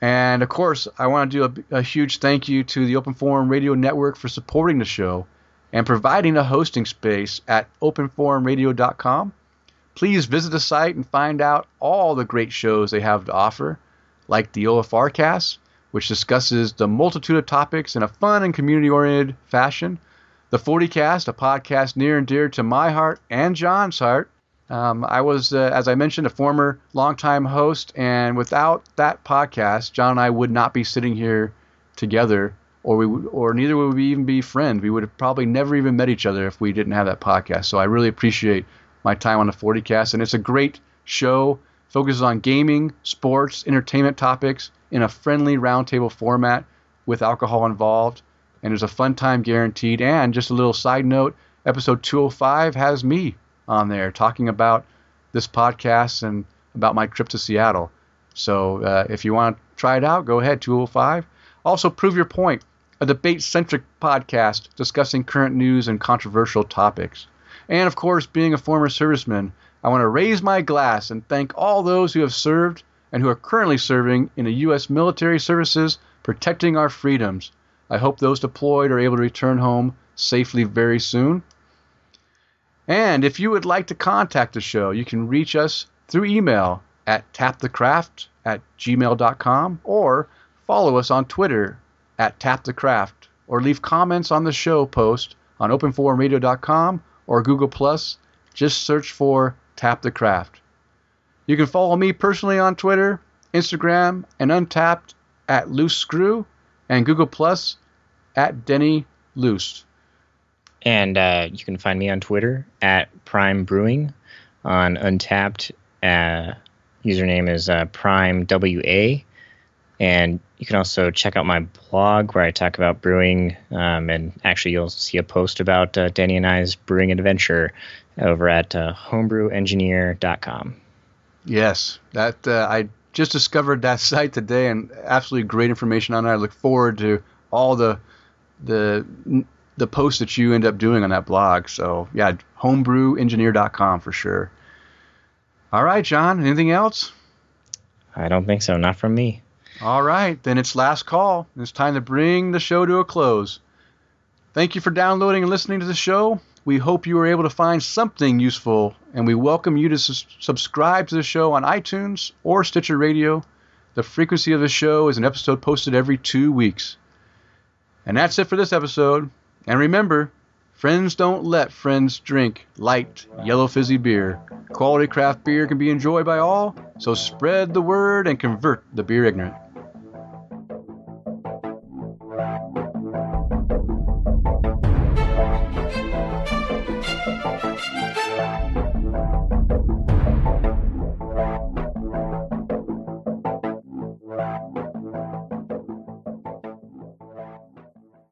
And of course, I want to do a, a huge thank you to the Open Forum Radio Network for supporting the show and providing a hosting space at openforumradio.com. Please visit the site and find out all the great shows they have to offer, like the OFR cast, which discusses the multitude of topics in a fun and community oriented fashion. The 40 Cast, a podcast near and dear to my heart and John's heart. Um, I was, uh, as I mentioned, a former longtime host, and without that podcast, John and I would not be sitting here together, or we, would, or neither would we even be friends. We would have probably never even met each other if we didn't have that podcast. So I really appreciate my time on the 40 Cast, and it's a great show. Focuses on gaming, sports, entertainment topics in a friendly roundtable format with alcohol involved and there's a fun time guaranteed. And just a little side note, episode 205 has me on there talking about this podcast and about my trip to Seattle. So uh, if you want to try it out, go ahead, 205. Also, Prove Your Point, a debate centric podcast discussing current news and controversial topics. And of course, being a former serviceman, I want to raise my glass and thank all those who have served and who are currently serving in the U.S. military services protecting our freedoms. I hope those deployed are able to return home safely very soon. And if you would like to contact the show, you can reach us through email at tapthecraft at gmail.com or follow us on Twitter at tapthecraft or leave comments on the show post on openforumradio.com or Google Plus. Just search for Tap the Craft. You can follow me personally on Twitter, Instagram, and Untappd at Loose Screw, and Google Plus at Denny Loose. And uh, you can find me on Twitter at Prime Brewing. On Untappd. uh, username is uh, Prime WA. And you can also check out my blog where I talk about brewing. Um, and actually, you'll see a post about uh, Danny and I's brewing adventure over at uh, homebrewengineer.com. Yes, that uh, I just discovered that site today, and absolutely great information on it. I look forward to all the the the posts that you end up doing on that blog. So yeah, homebrewengineer.com for sure. All right, John. Anything else? I don't think so. Not from me. All right, then it's last call. It's time to bring the show to a close. Thank you for downloading and listening to the show. We hope you were able to find something useful, and we welcome you to su- subscribe to the show on iTunes or Stitcher Radio. The frequency of the show is an episode posted every two weeks. And that's it for this episode. And remember, friends don't let friends drink light, yellow fizzy beer. Quality craft beer can be enjoyed by all, so spread the word and convert the beer ignorant.